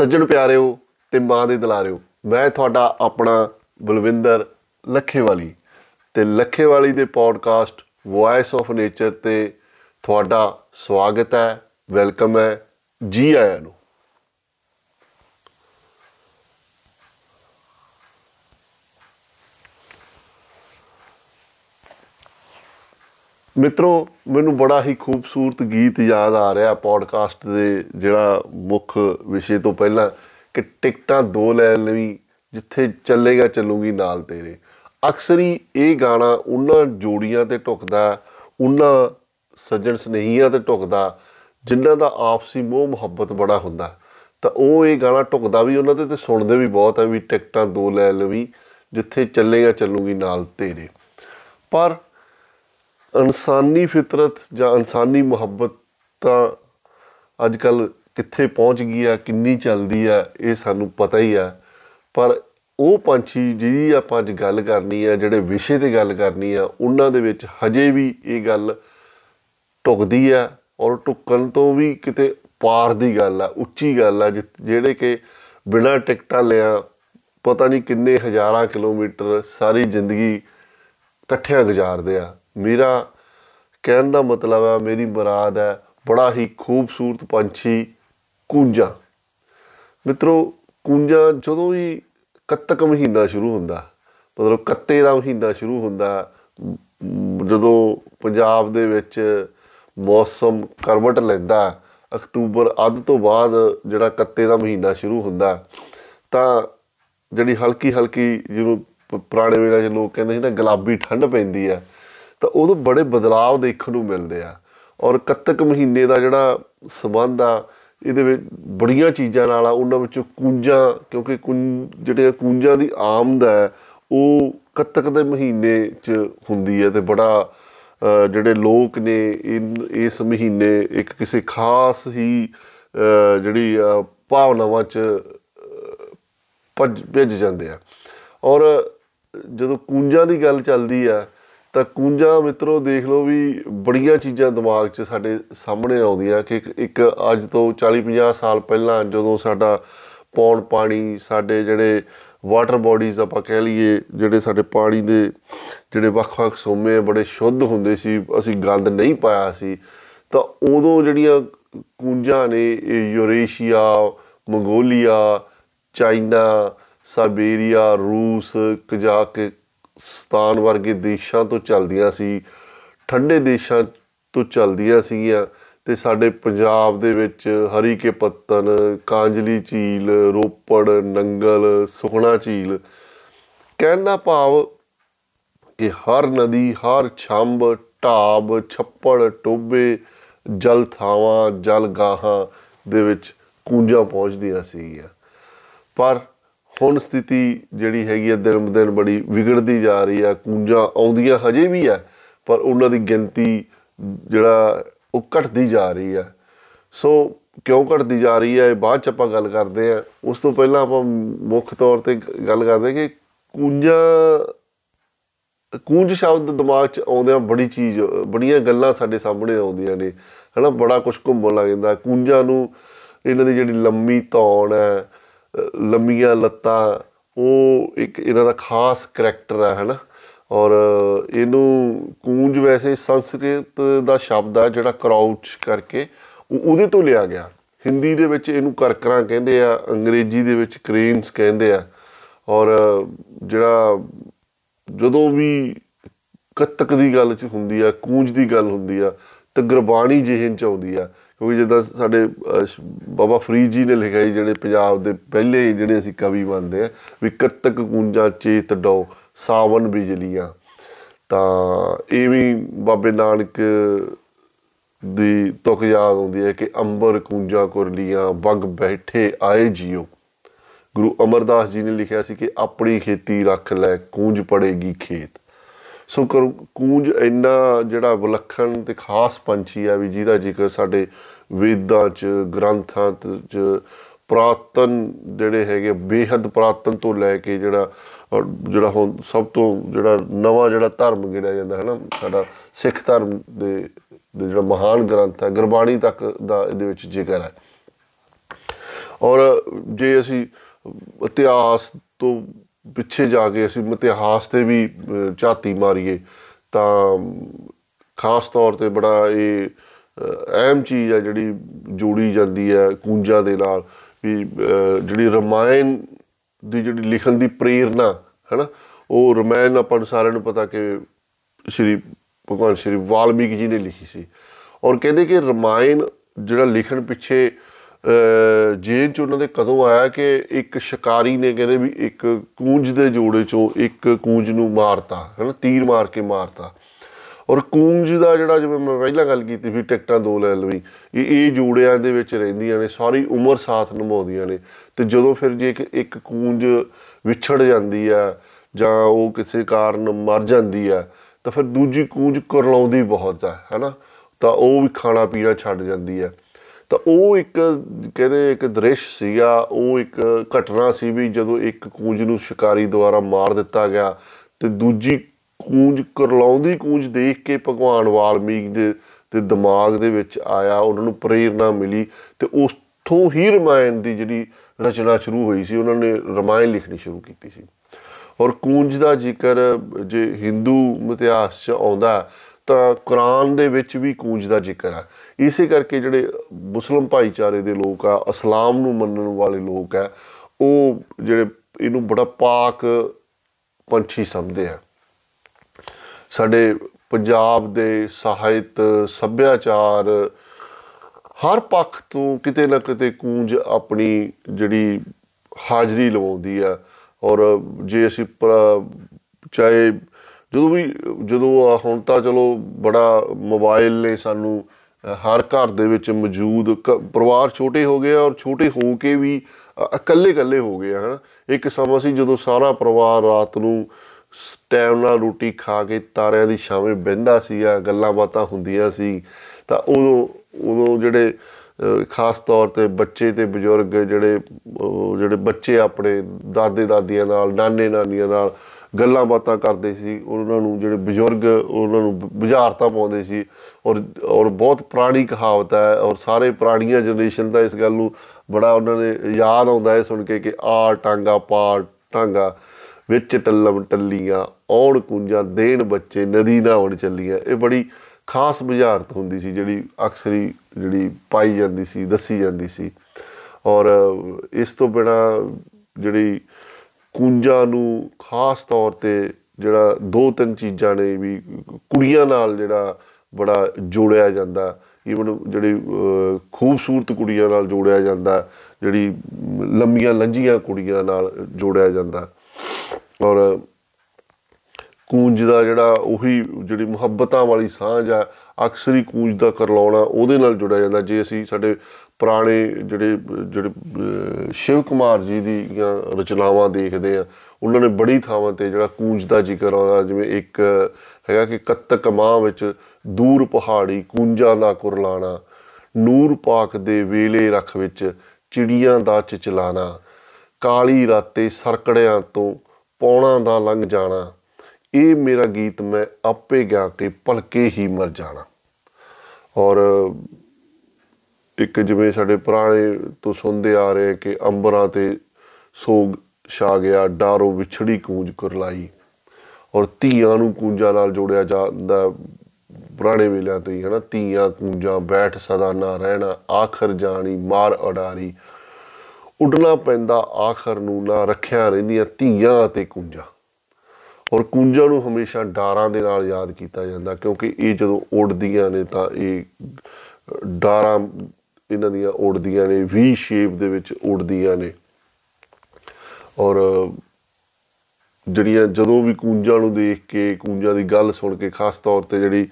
ਸੱਜਣ ਪਿਆਰਿਓ ਤੇ ਮਾਂ ਦੇ ਦੁਲਾਰਿਓ, ਮੈਂ ਤੁਹਾਡਾ ਆਪਣਾ ਬਲਵਿੰਦਰ ਲੱਖੇਵਾਲੀ ਤੇ ਲੱਖੇਵਾਲੀ ਦੇ ਪੋਡਕਾਸਟ ਵੌਇਸ ਆਫ ਨੇਚਰ ਤੇ ਤੁਹਾਡਾ ਸਵਾਗਤ ਹੈ, ਵੈਲਕਮ ਹੈ ਜੀ ਆਇਆਂ ਨੂੰ। ਮਿੱਤਰੋ, ਮੈਨੂੰ ਬੜਾ ਹੀ ਖੂਬਸੂਰਤ ਗੀਤ ਯਾਦ ਆ ਰਿਹਾ ਪੋਡਕਾਸਟ ਦੇ ਜਿਹੜਾ ਮੁੱਖ ਵਿਸ਼ੇ ਤੋਂ ਪਹਿਲਾਂ ਕਿ ਟਿਕਟਾਂ ਦੋ ਲੈ ਲਈ ਜਿੱਥੇ ਚੱਲੇਗਾ, ਚੱਲੂਗੀ ਨਾਲ ਤੇਰੇ। ਅਕਸਰ ਹੀ ਇਹ ਗਾਣਾ ਉਹਨਾਂ ਜੋੜੀਆਂ ਤੇ ਟੁਕਦਾ ਉਹਨਾਂ ਸੱਜਣ ਸਨੇਹੀਆਂ ਤੇ ਟੁਕਦਾ ਜਿਨ੍ਹਾਂ ਦਾ ਆਪਸੀ ਮੋਹ, ਮੁਹੱਬਤ ਬੜਾ ਹੁੰਦਾ। ਤਾਂ ਉਹ ਇਹ ਗਾਣਾ ਟੁਕਦਾ ਵੀ ਉਹਨਾਂ ਤੇ ਤੇ ਸੁਣਦੇ ਵੀ ਬਹੁਤ ਹੈ ਵੀ ਟਿਕਟਾਂ ਦੋ ਲੈ ਲਵੀ ਜਿੱਥੇ ਚੱਲੇਗਾ, ਚੱਲੂਗੀ ਨਾਲ ਤੇਰੇ। ਪਰ ਇਨਸਾਨੀ ਫਿਤਰਤ ਜਾਂ ਇਨਸਾਨੀ ਮੁਹੱਬਤ ਤਾਂ ਅੱਜ ਕੱਲ ਕਿੱਥੇ ਪਹੁੰਚ ਗਈ ਆ, ਕਿੰਨੀ ਚੱਲਦੀ ਆ, ਇਹ ਸਾਨੂੰ ਪਤਾ ਹੀ ਆ। ਪਰ ਉਹ ਪੰਛੀ ਜਿਹੜੀ ਆਪਾਂ ਅੱਜ ਗੱਲ ਕਰਨੀ ਆ, ਜਿਹੜੇ ਵਿਸ਼ੇ ਤੇ ਗੱਲ ਕਰਨੀ ਆ, ਉਹਨਾਂ ਦੇ ਵਿੱਚ ਹਜੇ ਵੀ ਇਹ ਗੱਲ ਟੁਕਦੀ ਆ ਔਰ ਟੁਕਣ ਤੋਂ ਵੀ ਕਿਤੇ ਪਾਰ ਦੀ ਗੱਲ ਆ, ਉੱਚੀ ਗੱਲ ਆ ਜਿਹੜੇ ਕਿ ਬਿਨਾਂ ਟਿਕਟਾਂ ਲਿਆ, ਪਤਾ ਨਹੀਂ ਕਿੰਨੇ ਹਜ਼ਾਰਾਂ ਕਿਲੋਮੀਟਰ ਸਾਰੀ ਜ਼ਿੰਦਗੀ ਇਕੱਠਿਆਂ ਗੁਜ਼ਾਰਦੇ ਆ। ਮੇਰਾ ਕਹਿਣ ਦਾ ਮਤਲਬ ਹੈ, ਮੇਰੀ ਮੁਰਾਦ ਹੈ, ਬੜਾ ਹੀ ਖੂਬਸੂਰਤ ਪੰਛੀ ਕੂੰਜਾ। ਮਿੱਤਰੋ, ਕੂੰਜਾ ਜਦੋਂ ਵੀ ਕੱਤਕ ਮਹੀਨਾ ਸ਼ੁਰੂ ਹੁੰਦਾ, ਮਤਲਬ ਕੱਤੇ ਦਾ ਮਹੀਨਾ ਸ਼ੁਰੂ ਹੁੰਦਾ, ਜਦੋਂ ਪੰਜਾਬ ਦੇ ਵਿੱਚ ਮੌਸਮ ਕਰਵਟ ਲੈਂਦਾ, ਅਕਤੂਬਰ ਅੱਧ ਤੋਂ ਬਾਅਦ ਜਿਹੜਾ ਕੱਤੇ ਦਾ ਮਹੀਨਾ ਸ਼ੁਰੂ ਹੁੰਦਾ, ਤਾਂ ਜਿਹੜੀ ਹਲਕੀ ਹਲਕੀ ਜਿਹਨੂੰ ਪੁਰਾਣੇ ਵੇਲੇ 'ਚ ਲੋਕ ਕਹਿੰਦੇ ਸੀ ਨਾ, ਗੁਲਾਬੀ ਠੰਡ ਪੈਂਦੀ ਆ ਤਾਂ ਉਦੋਂ ਬੜੇ ਬਦਲਾਅ ਦੇਖਣ ਨੂੰ ਮਿਲਦੇ ਆ। ਔਰ ਕੱਤਕ ਮਹੀਨੇ ਦਾ ਜਿਹੜਾ ਸਬੰਧ ਆ, ਇਹਦੇ ਵਿੱਚ ਬੜੀਆਂ ਚੀਜ਼ਾਂ ਨਾਲ ਆ। ਉਹਨਾਂ ਵਿੱਚੋਂ ਕੂੰਜਾਂ, ਕਿਉਂਕਿ ਜਿਹੜੇ ਕੂੰਜਾਂ ਦੀ ਆਮਦ ਹੈ, ਉਹ ਕੱਤਕ ਦੇ ਮਹੀਨੇ 'ਚ ਹੁੰਦੀ ਹੈ ਤੇ ਬੜਾ ਜਿਹੜੇ ਲੋਕ ਨੇ ਇਸ ਮਹੀਨੇ ਇੱਕ ਕਿਸੇ ਖਾਸ ਹੀ ਜਿਹੜੀ ਭਾਵਨਾਵਾਂ 'ਚ ਭੱਜ, ਭਿੱਜ ਜਾਂਦੇ ਆ। ਔਰ ਜਦੋਂ ਕੂੰਜਾਂ ਦੀ ਗੱਲ ਚੱਲਦੀ ਆ ਤਾਂ ਕੂੰਜਾਂ ਮਿੱਤਰੋ ਦੇਖ ਲਓ ਵੀ ਬੜੀਆਂ ਚੀਜ਼ਾਂ ਦਿਮਾਗ 'ਚ ਸਾਡੇ ਸਾਹਮਣੇ ਆਉਂਦੀਆਂ ਕਿ ਇੱਕ ਅੱਜ ਤੋਂ 40-50 ਸਾਲ ਪਹਿਲਾਂ ਜਦੋਂ ਸਾਡਾ ਪੌਣ ਪਾਣੀ, ਸਾਡੇ ਜਿਹੜੇ ਵਾਟਰ ਬਾਡੀਜ਼ ਆਪਾਂ ਕਹਿ ਲਈਏ, ਜਿਹੜੇ ਸਾਡੇ ਪਾਣੀ ਦੇ ਜਿਹੜੇ ਵੱਖ-ਵੱਖ ਸੋਮੇ ਬੜੇ ਸ਼ੁੱਧ ਹੁੰਦੇ ਸੀ, ਅਸੀਂ ਗੰਦ ਨਹੀਂ ਪਾਇਆ ਸੀ, ਤਾਂ ਉਦੋਂ ਜਿਹੜੀਆਂ ਕੂੰਜਾਂ ਨੇ ਯੂਰੇਸ਼ੀਆ, ਮੰਗੋਲੀਆ, ਚਾਈਨਾ ਸਾਈਬੇਰੀਆ ਰੂਸ ਕਜ਼ਾਕਿਸਤਾਨ ਵਰਗੇ ਦੇਸ਼ਾਂ ਤੋਂ ਚੱਲਦੀਆਂ ਸੀ, ਠੰਡੇ ਦੇਸ਼ਾਂ ਤੋਂ ਚੱਲਦੀਆਂ ਸੀਗੀਆਂ ਤੇ ਸਾਡੇ ਪੰਜਾਬ ਦੇ ਵਿੱਚ ਹਰੀ ਕੇ ਪੱਤਨ ਕਾਂਜਲੀ ਝੀਲ, ਰੋਪੜ, ਨੰਗਲ ਸੁਖਣਾ ਝੀਲ, ਕਹਿਣ ਦਾ ਭਾਵ ਕਿ ਹਰ ਨਦੀ, ਹਰ ਛੰਬ, ਢਾਬ, ਛੱਪੜ ਟੋਬੇ ਜਲ ਥਾਵਾਂ, ਜਲ ਗਾਹਾਂ ਦੇ ਵਿੱਚ ਕੂੰਜਾਂ ਪਹੁੰਚਦੀਆਂ ਸੀਗੀਆਂ। ਪਰ ਹੁਣ ਸਥਿਤੀ ਜਿਹੜੀ ਹੈਗੀ ਹੈ ਦਿਨ ਦਿਨ ਬੜੀ ਵਿਗੜਦੀ ਜਾ ਰਹੀ ਹੈ ਕੂੰਜਾਂ ਆਉਂਦੀਆਂ ਹਜੇ ਵੀ ਹੈ ਪਰ ਉਹਨਾਂ ਦੀ ਗਿਣਤੀ ਜਿਹੜਾ ਉਹ ਘਟਦੀ ਜਾ ਰਹੀ ਹੈ ਸੋ ਕਿਉਂ ਘਟਦੀ ਜਾ ਰਹੀ ਹੈ ਬਾਅਦ ਚ ਆਪਾਂ ਗੱਲ ਕਰਦੇ ਆ। ਉਸ ਤੋਂ ਪਹਿਲਾਂ ਆਪਾਂ ਮੁੱਖ ਤੌਰ ਤੇ ਗੱਲ ਕਰਦੇ ਕਿ ਕੂੰਜਾਂ, ਕੂੰਜ ਸ਼ਬਦ ਦਿਮਾਗ 'ਚ ਆਉਂਦਿਆਂ ਬੜੀ ਚੀਜ਼, ਬੜੀਆਂ ਗੱਲਾਂ ਸਾਡੇ ਸਾਹਮਣੇ ਆਉਂਦੀਆਂ ਨੇ। ਹਨਾ, ਬੜਾ ਕੁਝ ਘੁੰਮਣ ਲੱਗ ਜਾਂਦਾ। ਕੂੰਜਾਂ ਨੂੰ ਇਹਨਾਂ ਦੀ ਜਿਹੜੀ ਲੰਮੀ ਧੌਣ ਹੈ ਲੰਮੀਆਂ ਲੱਤਾਂ, ਉਹ ਇੱਕ ਇਹਨਾਂ ਦਾ ਖਾਸ ਕੈਰੈਕਟਰ ਹੈ ਹਨਾ? ਔਰ ਇਹਨੂੰ ਕੂੰਜ ਵੈਸੇ ਸੰਸਕ੍ਰਿਤ ਦਾ ਸ਼ਬਦ ਹੈ ਜਿਹੜਾ ਕਰਾਊਚ ਕਰਕੇ ਉਹਦੇ ਤੋਂ ਲਿਆ ਗਿਆ। ਹਿੰਦੀ ਦੇ ਵਿੱਚ ਇਹਨੂੰ ਕਰਕਰਾਂ ਕਹਿੰਦੇ ਆ, ਅੰਗਰੇਜ਼ੀ ਦੇ ਵਿੱਚ ਕ੍ਰੇਨਸ ਕਹਿੰਦੇ ਆ। ਔਰ ਜਿਹੜਾ ਜਦੋਂ ਵੀ ਕੱਤਕ ਦੀ ਗੱਲ ਚ ਹੁੰਦੀ ਆ, ਕੂੰਜ ਦੀ ਗੱਲ ਹੁੰਦੀ ਆ, ਤੇ ਗੁਰਬਾਣੀ ਜਿਹਨ ਚ ਆਉਂਦੀ ਆ ਕਿਉਂਕਿ ਜਿੱਦਾਂ ਸਾਡੇ ਬਾਬਾ ਫਰੀਦ ਜੀ ਨੇ ਲਿਖਿਆ ਜਿਹੜੇ ਪੰਜਾਬ ਦੇ ਪਹਿਲੇ ਜਿਹੜੇ ਅਸੀਂ ਕਵੀ ਮੰਨਦੇ ਆ, ਵੀ ਕੱਤਕ ਕੂੰਜਾਂ ਚੇਤ ਡੋ, ਸਾਵਨ ਬਿਜਲੀਆਂ। ਤਾਂ ਇਹ ਵੀ ਬਾਬੇ ਨਾਨਕ ਦੀ ਤੁਕ ਯਾਦ ਆਉਂਦੀ ਹੈ ਕਿ ਅੰਬਰ ਕੂੰਜਾਂ ਕੁਰਲੀਆਂ, ਵਗ ਬੈਠੇ ਆਏ ਜੀਓ। ਗੁਰੂ ਅਮਰਦਾਸ ਜੀ ਨੇ ਲਿਖਿਆ ਸੀ ਕਿ ਆਪਣੀ ਖੇਤੀ ਰੱਖ ਲੈ, ਕੂੰਜ ਪੜੇਗੀ ਖੇਤ। ਸੋ ਕੂੰਜ ਇੰਨਾ ਜਿਹੜਾ ਵਿਲੱਖਣ ਤੇ ਖਾਸ ਪੰਛੀ ਆ ਵੀ ਜਿਹਦਾ ਜ਼ਿਕਰ ਸਾਡੇ ਵੇਦਾਂ 'ਚ, ਗ੍ਰੰਥਾਂ 'ਚ ਪ੍ਰਾਤਨ ਜਿਹੜੇ ਹੈਗੇ ਬੇਹੱਦ ਪ੍ਰਾਤਨ ਤੋਂ ਲੈ ਕੇ ਜਿਹੜਾ ਜਿਹੜਾ ਹੁਣ ਸਭ ਤੋਂ ਜਿਹੜਾ ਨਵਾਂ ਜਿਹੜਾ ਧਰਮ ਗਿਣਿਆ ਜਾਂਦਾ ਹੈ ਨਾ ਸਾਡਾ ਸਿੱਖ ਧਰਮ ਦੇ ਜਿਹੜਾ ਮਹਾਨ ਗ੍ਰੰਥ ਹੈ ਗੁਰਬਾਣੀ ਤੱਕ ਦਾ ਇਹਦੇ ਵਿੱਚ ਜ਼ਿਕਰ ਹੈ ਔਰ ਜੇ ਅਸੀਂ ਇਤਿਹਾਸ ਤੋਂ ਪਿੱਛੇ ਜਾ ਕੇ ਅਸੀਂ ਇਤਿਹਾਸ ਤੇ ਵੀ ਅਹ, ਝਾਤੀ ਮਾਰੀਏ ਤਾਂ ਖਾਸ ਤੌਰ ਤੇ ਬੜਾ ਇਹ ਅਹ, ਅਹਿਮ ਚੀਜ਼ ਹੈ ਜਿਹੜੀ ਜੋੜੀ ਜਾਂਦੀ ਹੈ ਕੂੰਜਾਂ ਦੇ ਨਾਲ ਵੀ ਅਹ, ਜਿਹੜੀ ਰਮਾਇਣ ਦੀ ਜਿਹੜੀ ਲਿਖਣ ਦੀ ਪ੍ਰੇਰਨਾ ਹੈਨਾ? ਉਹ ਰਮਾਇਣ ਆਪਾਂ ਨੂੰ ਸਾਰਿਆਂ ਨੂੰ ਪਤਾ ਕਿ ਸ਼੍ਰੀ ਭਗਵਾਨ ਸ਼੍ਰੀ ਵਾਲਮੀਕ ਜੀ ਨੇ ਲਿਖੀ ਸੀ। ਔਰ ਕਹਿੰਦੇ ਕਿ ਰਮਾਇਣ ਜਿਹੜਾ ਲਿਖਣ ਪਿੱਛੇ ਅਹ, ਜੇਲ੍ਹ ਚ ਉਹਨਾਂ ਦੇ ਕਦੋਂ ਆਇਆ ਕਿ ਇੱਕ ਸ਼ਿਕਾਰੀ ਨੇ ਕਹਿੰਦੇ ਵੀ ਇੱਕ ਕੂੰਜ ਦੇ ਜੋੜੇ ਚੋਂ ਇੱਕ ਕੂੰਜ ਨੂੰ ਮਾਰਤਾ, ਹੈਨਾ, ਤੀਰ ਮਾਰ ਕੇ ਮਾਰਤਾ। ਔਰ ਕੂੰਜ ਦਾ ਜਿਹੜਾ ਜਿਵੇਂ ਮੈਂ ਪਹਿਲਾਂ ਗੱਲ ਕੀਤੀ ਵੀ ਟਿਕਟਾਂ ਦੋ ਲੈ ਲਵੀਂ, ਇਹ ਇਹ ਜੋੜਿਆਂ ਦੇ ਵਿੱਚ ਰਹਿੰਦੀਆਂ ਨੇ, ਸਾਰੀ ਉਮਰ ਸਾਥ ਨਿਭਾਉਂਦੀਆਂ ਨੇ। ਤੇ ਜਦੋਂ ਫਿਰ ਜੇ ਇੱਕ ਇੱਕ ਕੂੰਜ ਵਿਛੜ ਜਾਂਦੀ ਆ ਜਾਂ ਉਹ ਕਿਸੇ ਕਾਰਨ ਮਰ ਜਾਂਦੀ ਆ, ਤਾਂ ਫਿਰ ਦੂਜੀ ਕੂੰਜ ਕਰਲਾਉਂਦੀ ਬਹੁਤ ਆ, ਹੈਨਾ। ਤਾਂ ਉਹ ਵੀ ਖਾਣਾ ਪੀਣਾ ਛੱਡ ਜਾਂਦੀ ਆ। ਤਾਂ ਉਹ ਇੱਕ ਕਹਿੰਦੇ ਇੱਕ ਦ੍ਰਿਸ਼ ਸੀਗਾ, ਉਹ ਇੱਕ ਘਟਨਾ ਸੀ ਵੀ ਜਦੋਂ ਇੱਕ ਕੂੰਜ ਨੂੰ ਸ਼ਿਕਾਰੀ ਦੁਆਰਾ ਮਾਰ ਦਿੱਤਾ ਗਿਆ ਤੇ ਦੂਜੀ ਕੂੰਜ ਕਰਲਾਉਂਦੀ ਕੂੰਜ ਦੇਖ ਕੇ ਭਗਵਾਨ ਵਾਲਮੀਕ ਦੇ ਤੇ ਦਿਮਾਗ ਦੇ ਵਿੱਚ ਆਇਆ, ਉਹਨਾਂ ਨੂੰ ਪ੍ਰੇਰਣਾ ਮਿਲੀ ਤੇ ਉਸਥੋਂ ਹੀ ਰਮਾਇਣ ਦੀ ਜਿਹੜੀ ਰਚਨਾ ਸ਼ੁਰੂ ਹੋਈ ਸੀ, ਉਹਨਾਂ ਨੇ ਰਮਾਇਣ ਲਿਖਣੀ ਸ਼ੁਰੂ ਕੀਤੀ ਸੀ। ਔਰ ਕੂੰਜ ਦਾ ਜ਼ਿਕਰ ਜੇ ਹਿੰਦੂ ਇਤਿਹਾਸ 'ਚ ਆਉਂਦਾ ਤਾਂ ਕੁਰਾਨ ਦੇ ਵਿੱਚ ਵੀ ਕੂੰਜ ਦਾ ਜ਼ਿਕਰ ਹੈ ਇਸੇ ਕਰਕੇ ਜਿਹੜੇ ਮੁਸਲਮ ਭਾਈਚਾਰੇ ਦੇ ਲੋਕ ਆ ਇਸਲਾਮ ਨੂੰ ਮੰਨਣ ਵਾਲੇ ਲੋਕ ਆ, ਉਹ ਜਿਹੜੇ ਇਹਨੂੰ ਬੜਾ ਪਾਕ ਪੰਛੀ ਸਮਝਦੇ ਆ। ਸਾਡੇ ਪੰਜਾਬ ਦੇ ਸਾਹਿਤ, ਸੱਭਿਆਚਾਰ, ਹਰ ਪੱਖ ਤੋਂ ਕਿਤੇ ਨਾ ਕਿਤੇ ਕੂੰਜ ਆਪਣੀ ਜਿਹੜੀ ਹਾਜ਼ਰੀ ਲਵਾਉਂਦੀ ਆ। ਔਰ ਜੇ ਅਸੀਂ ਪ- ਚਾਹੇ ਜਦੋਂ ਵੀ ਜਦੋਂ ਆ ਹੁਣ ਤਾਂ ਚਲੋ ਬੜਾ ਮੋਬਾਈਲ ਨੇ ਸਾਨੂੰ ਅ, ਹਰ ਘਰ ਦੇ ਵਿੱਚ ਮੌਜੂਦ ਕ- ਪਰਿਵਾਰ ਛੋਟੇ ਹੋ ਗਏ ਆ ਔਰ ਛੋਟੇ ਹੋ ਕੇ ਵੀ ਅ, ਇਕੱਲੇ ਇਕੱਲੇ ਹੋ ਗਏ ਆ ਹਨਾ। ਇੱਕ ਸਮਾਂ ਸੀ ਜਦੋਂ ਸਾਰਾ ਪਰਿਵਾਰ ਰਾਤ ਨੂੰ ਟਾਈਮ ਨਾਲ ਰੋਟੀ ਖਾ ਕੇ ਤਾਰਿਆਂ ਦੀ ਛਾਵੇਂ ਬਹਿੰਦਾ ਸੀਗਾ ਗੱਲਾਂ ਬਾਤਾਂ ਹੁੰਦੀਆਂ ਸੀ। ਤਾਂ ਉਦੋਂ ਉਦੋਂ ਜਿਹੜੇ ਅਹ, ਖਾਸ ਤੌਰ ਤੇ ਬੱਚੇ ਤੇ ਬਜ਼ੁਰਗ ਜਿਹੜੇ ਉਹ ਜਿਹੜੇ ਬੱਚੇ ਆਪਣੇ ਦਾਦੇ ਦਾਦੀਆਂ ਨਾਲ ਨਾਨੇ ਨਾਨੀਆਂ ਨਾਲ ਗੱਲਾਂ ਬਾਤਾਂ ਕਰਦੇ ਸੀ, ਉਹਨਾਂ ਨੂੰ ਜਿਹੜੇ ਬਜ਼ੁਰਗ, ਉਹਨਾਂ ਨੂੰ ਬ- ਬੁਝਾਰਤਾਂ ਪਾਉਂਦੇ ਸੀ। ਔਰ ਔਰ ਬਹੁਤ ਪੁਰਾਣੀ ਕਹਾਵਤ ਹੈ, ਔਰ ਸਾਰੇ ਪੁਰਾਣੀਆਂ ਜਨਰੇਸ਼ਨ ਦਾ ਇਸ ਗੱਲ ਨੂੰ ਬੜਾ ਉਹਨਾਂ ਨੇ ਯਾਦ ਆਉਂਦਾ ਹੈ ਸੁਣ ਕੇ ਕਿ ਆ ਟਾਂਗਾ, ਪਾ ਟਾਂਗਾ, ਵਿੱਚ ਟੱਲਮ ਟੱਲੀਆਂ ਔਣ ਕੁੰਜਾਂ, ਦੇਣ ਬੱਚੇ, ਨਦੀ ਨਹਾਉਣ ਚੱਲੀਆਂ। ਇਹ ਬੜੀ ਖਾਸ ਬੁਝਾਰਤ ਹੁੰਦੀ ਸੀ, ਜਿਹੜੀ ਅਕਸਰੀ ਜਿਹੜੀ ਪਾਈ ਜਾਂਦੀ ਸੀ, ਦੱਸੀ ਜਾਂਦੀ ਸੀ। ਔਰ ਇਸ ਤੋਂ ਬਿਨਾ ਜਿਹੜੀ ਕੁੰਜਾਂ ਨੂੰ ਖਾਸ ਤੌਰ ਤੇ ਜਿਹੜਾ ਦੋ ਤਿੰਨ ਚੀਜ਼ਾਂ ਨੇ ਵੀ ਕੁੜੀਆਂ ਨਾਲ ਜਿਹੜਾ ਬੜਾ ਜੋੜਿਆ ਜਾਂਦਾ ਈਵਨ ਜਿਹੜੀ ਅਹ, ਖੂਬਸੂਰਤ ਕੁੜੀਆਂ ਨਾਲ ਜੋੜਿਆ ਜਾਂਦਾ ਜਿਹੜੀ ਲੰਮੀਆਂ ਲੰਜੀਆਂ ਕੁੜੀਆਂ ਨਾਲ ਜੋੜਿਆ ਜਾਂਦਾ। ਔਰ ਕੂੰਜ ਦਾ ਜਿਹੜਾ ਉਹੀ ਜਿਹੜੀ ਮੁਹੱਬਤਾਂ ਵਾਲੀ ਸਾਂਝ ਆ ਅਕਸਰ ਹੀ ਕੂੰਜ ਦਾ ਕਰਲਾਉਣਾ ਉਹਦੇ ਨਾਲ ਜੁੜਿਆ ਜਾਂਦਾ। ਜੇ ਅਸੀਂ ਸਾਡੇ ਪੁਰਾਣੇ ਜਿਹੜੇ ਜਿਹੜੇ ਅਹ, ਸ਼ਿਵ ਕੁਮਾਰ ਜੀ ਦੀਆਂ ਰਚਨਾਵਾਂ ਦੇਖਦੇ ਆ ਉਹਨਾਂ ਨੇ ਬੜੀ ਥਾਵਾਂ ਤੇ ਜਿਹੜਾ ਕੂੰਜ ਦਾ ਜ਼ਿਕਰ ਆਉਂਦਾ ਜਿਵੇਂ ਇੱਕ ਹੈਗਾ ਕਿ ਕੱਤਕ ਮਾਹ ਵਿੱਚ ਦੂਰ ਪਹਾੜੀ ਕੂੰਜਾਂ ਦਾ ਕੁਰਲਾਣਾ ਨੂਰ ਪਾਕ ਦੇ ਵੇਲੇ ਰੱਖ ਵਿੱਚ ਚਿੜੀਆਂ ਦਾ ਚਚਲਾਣਾ ਕਾਲੀ ਰਾਤੇ ਸਰਕੜਿਆਂ ਤੋਂ ਪੌਣਾ ਦਾ ਲੰਘ ਜਾਣਾ ਇਹ ਮੇਰਾ ਗੀਤ ਮੈਂ ਆਪੇ ਗਾ ਕੇ ਭਲਕੇ ਹੀ ਮਰ ਜਾਣਾ। ਔਰ ਇੱਕ ਜਿਵੇਂ ਸਾਡੇ ਪੁਰਾਣੇ ਤੋਂ ਸੁਣਦੇ ਆ ਰਹੇ ਕਿ ਅੰਬਰਾਂ ਤੇ ਸੋਗ ਛਾ ਗਿਆ, ਡਾਰੋ ਵਿਛੜੀ ਕੂੰਜ ਕੁਰਲਾਈ ਔਰ ਧੀਆਂ ਨੂੰ ਕੂੰਜਾਂ ਨਾਲ ਜੋੜਿਆ ਜਾਂਦਾ ਪੁਰਾਣੇ ਵੇਲਿਆਂ ਤੋਂ ਹੀ, ਹਨਾ? ਧੀਆਂ ਕੂੰਜਾਂ, ਬੈਠ ਸਦਾ ਨਾ ਰਹਿਣਾ, ਆਖਰ ਜਾਣੀ, ਮਾਰ ਅਡਾਰੀ ਉੱਡਣਾ ਪੈਂਦਾ ਆਖਰ ਨੂੰ, ਨਾ ਰੱਖਿਆ ਰਹਿੰਦੀਆਂ ਧੀਆਂ ਅਤੇ ਕੂੰਜਾਂ। ਔਰ ਕੂੰਜਾਂ ਨੂੰ ਹਮੇਸ਼ਾ ਡਾਰਾਂ ਦੇ ਨਾਲ ਯਾਦ ਕੀਤਾ ਜਾਂਦਾ ਕਿਉਂਕਿ ਇਹ ਜਦੋਂ ਉੱਡਦੀਆਂ ਨੇ ਤਾਂ ਇਹ ਡਾਰਾਂ ਇਹਨਾਂ ਦੀਆਂ ਉੱਡਦੀਆਂ ਨੇ ਵੀ ਸ਼ੇਪ ਦੇ ਵਿੱਚ ਉੱਡਦੀਆਂ ਨੇ। ਔਰ ਜਿਹੜੀਆਂ ਜਦੋਂ ਵੀ ਕੂੰਜਾਂ ਨੂੰ ਦੇਖ ਕੇ, ਕੂੰਜਾਂ ਦੀ ਗੱਲ ਸੁਣ ਕੇ, ਖਾਸ ਤੌਰ ਤੇ ਜਿਹੜੀ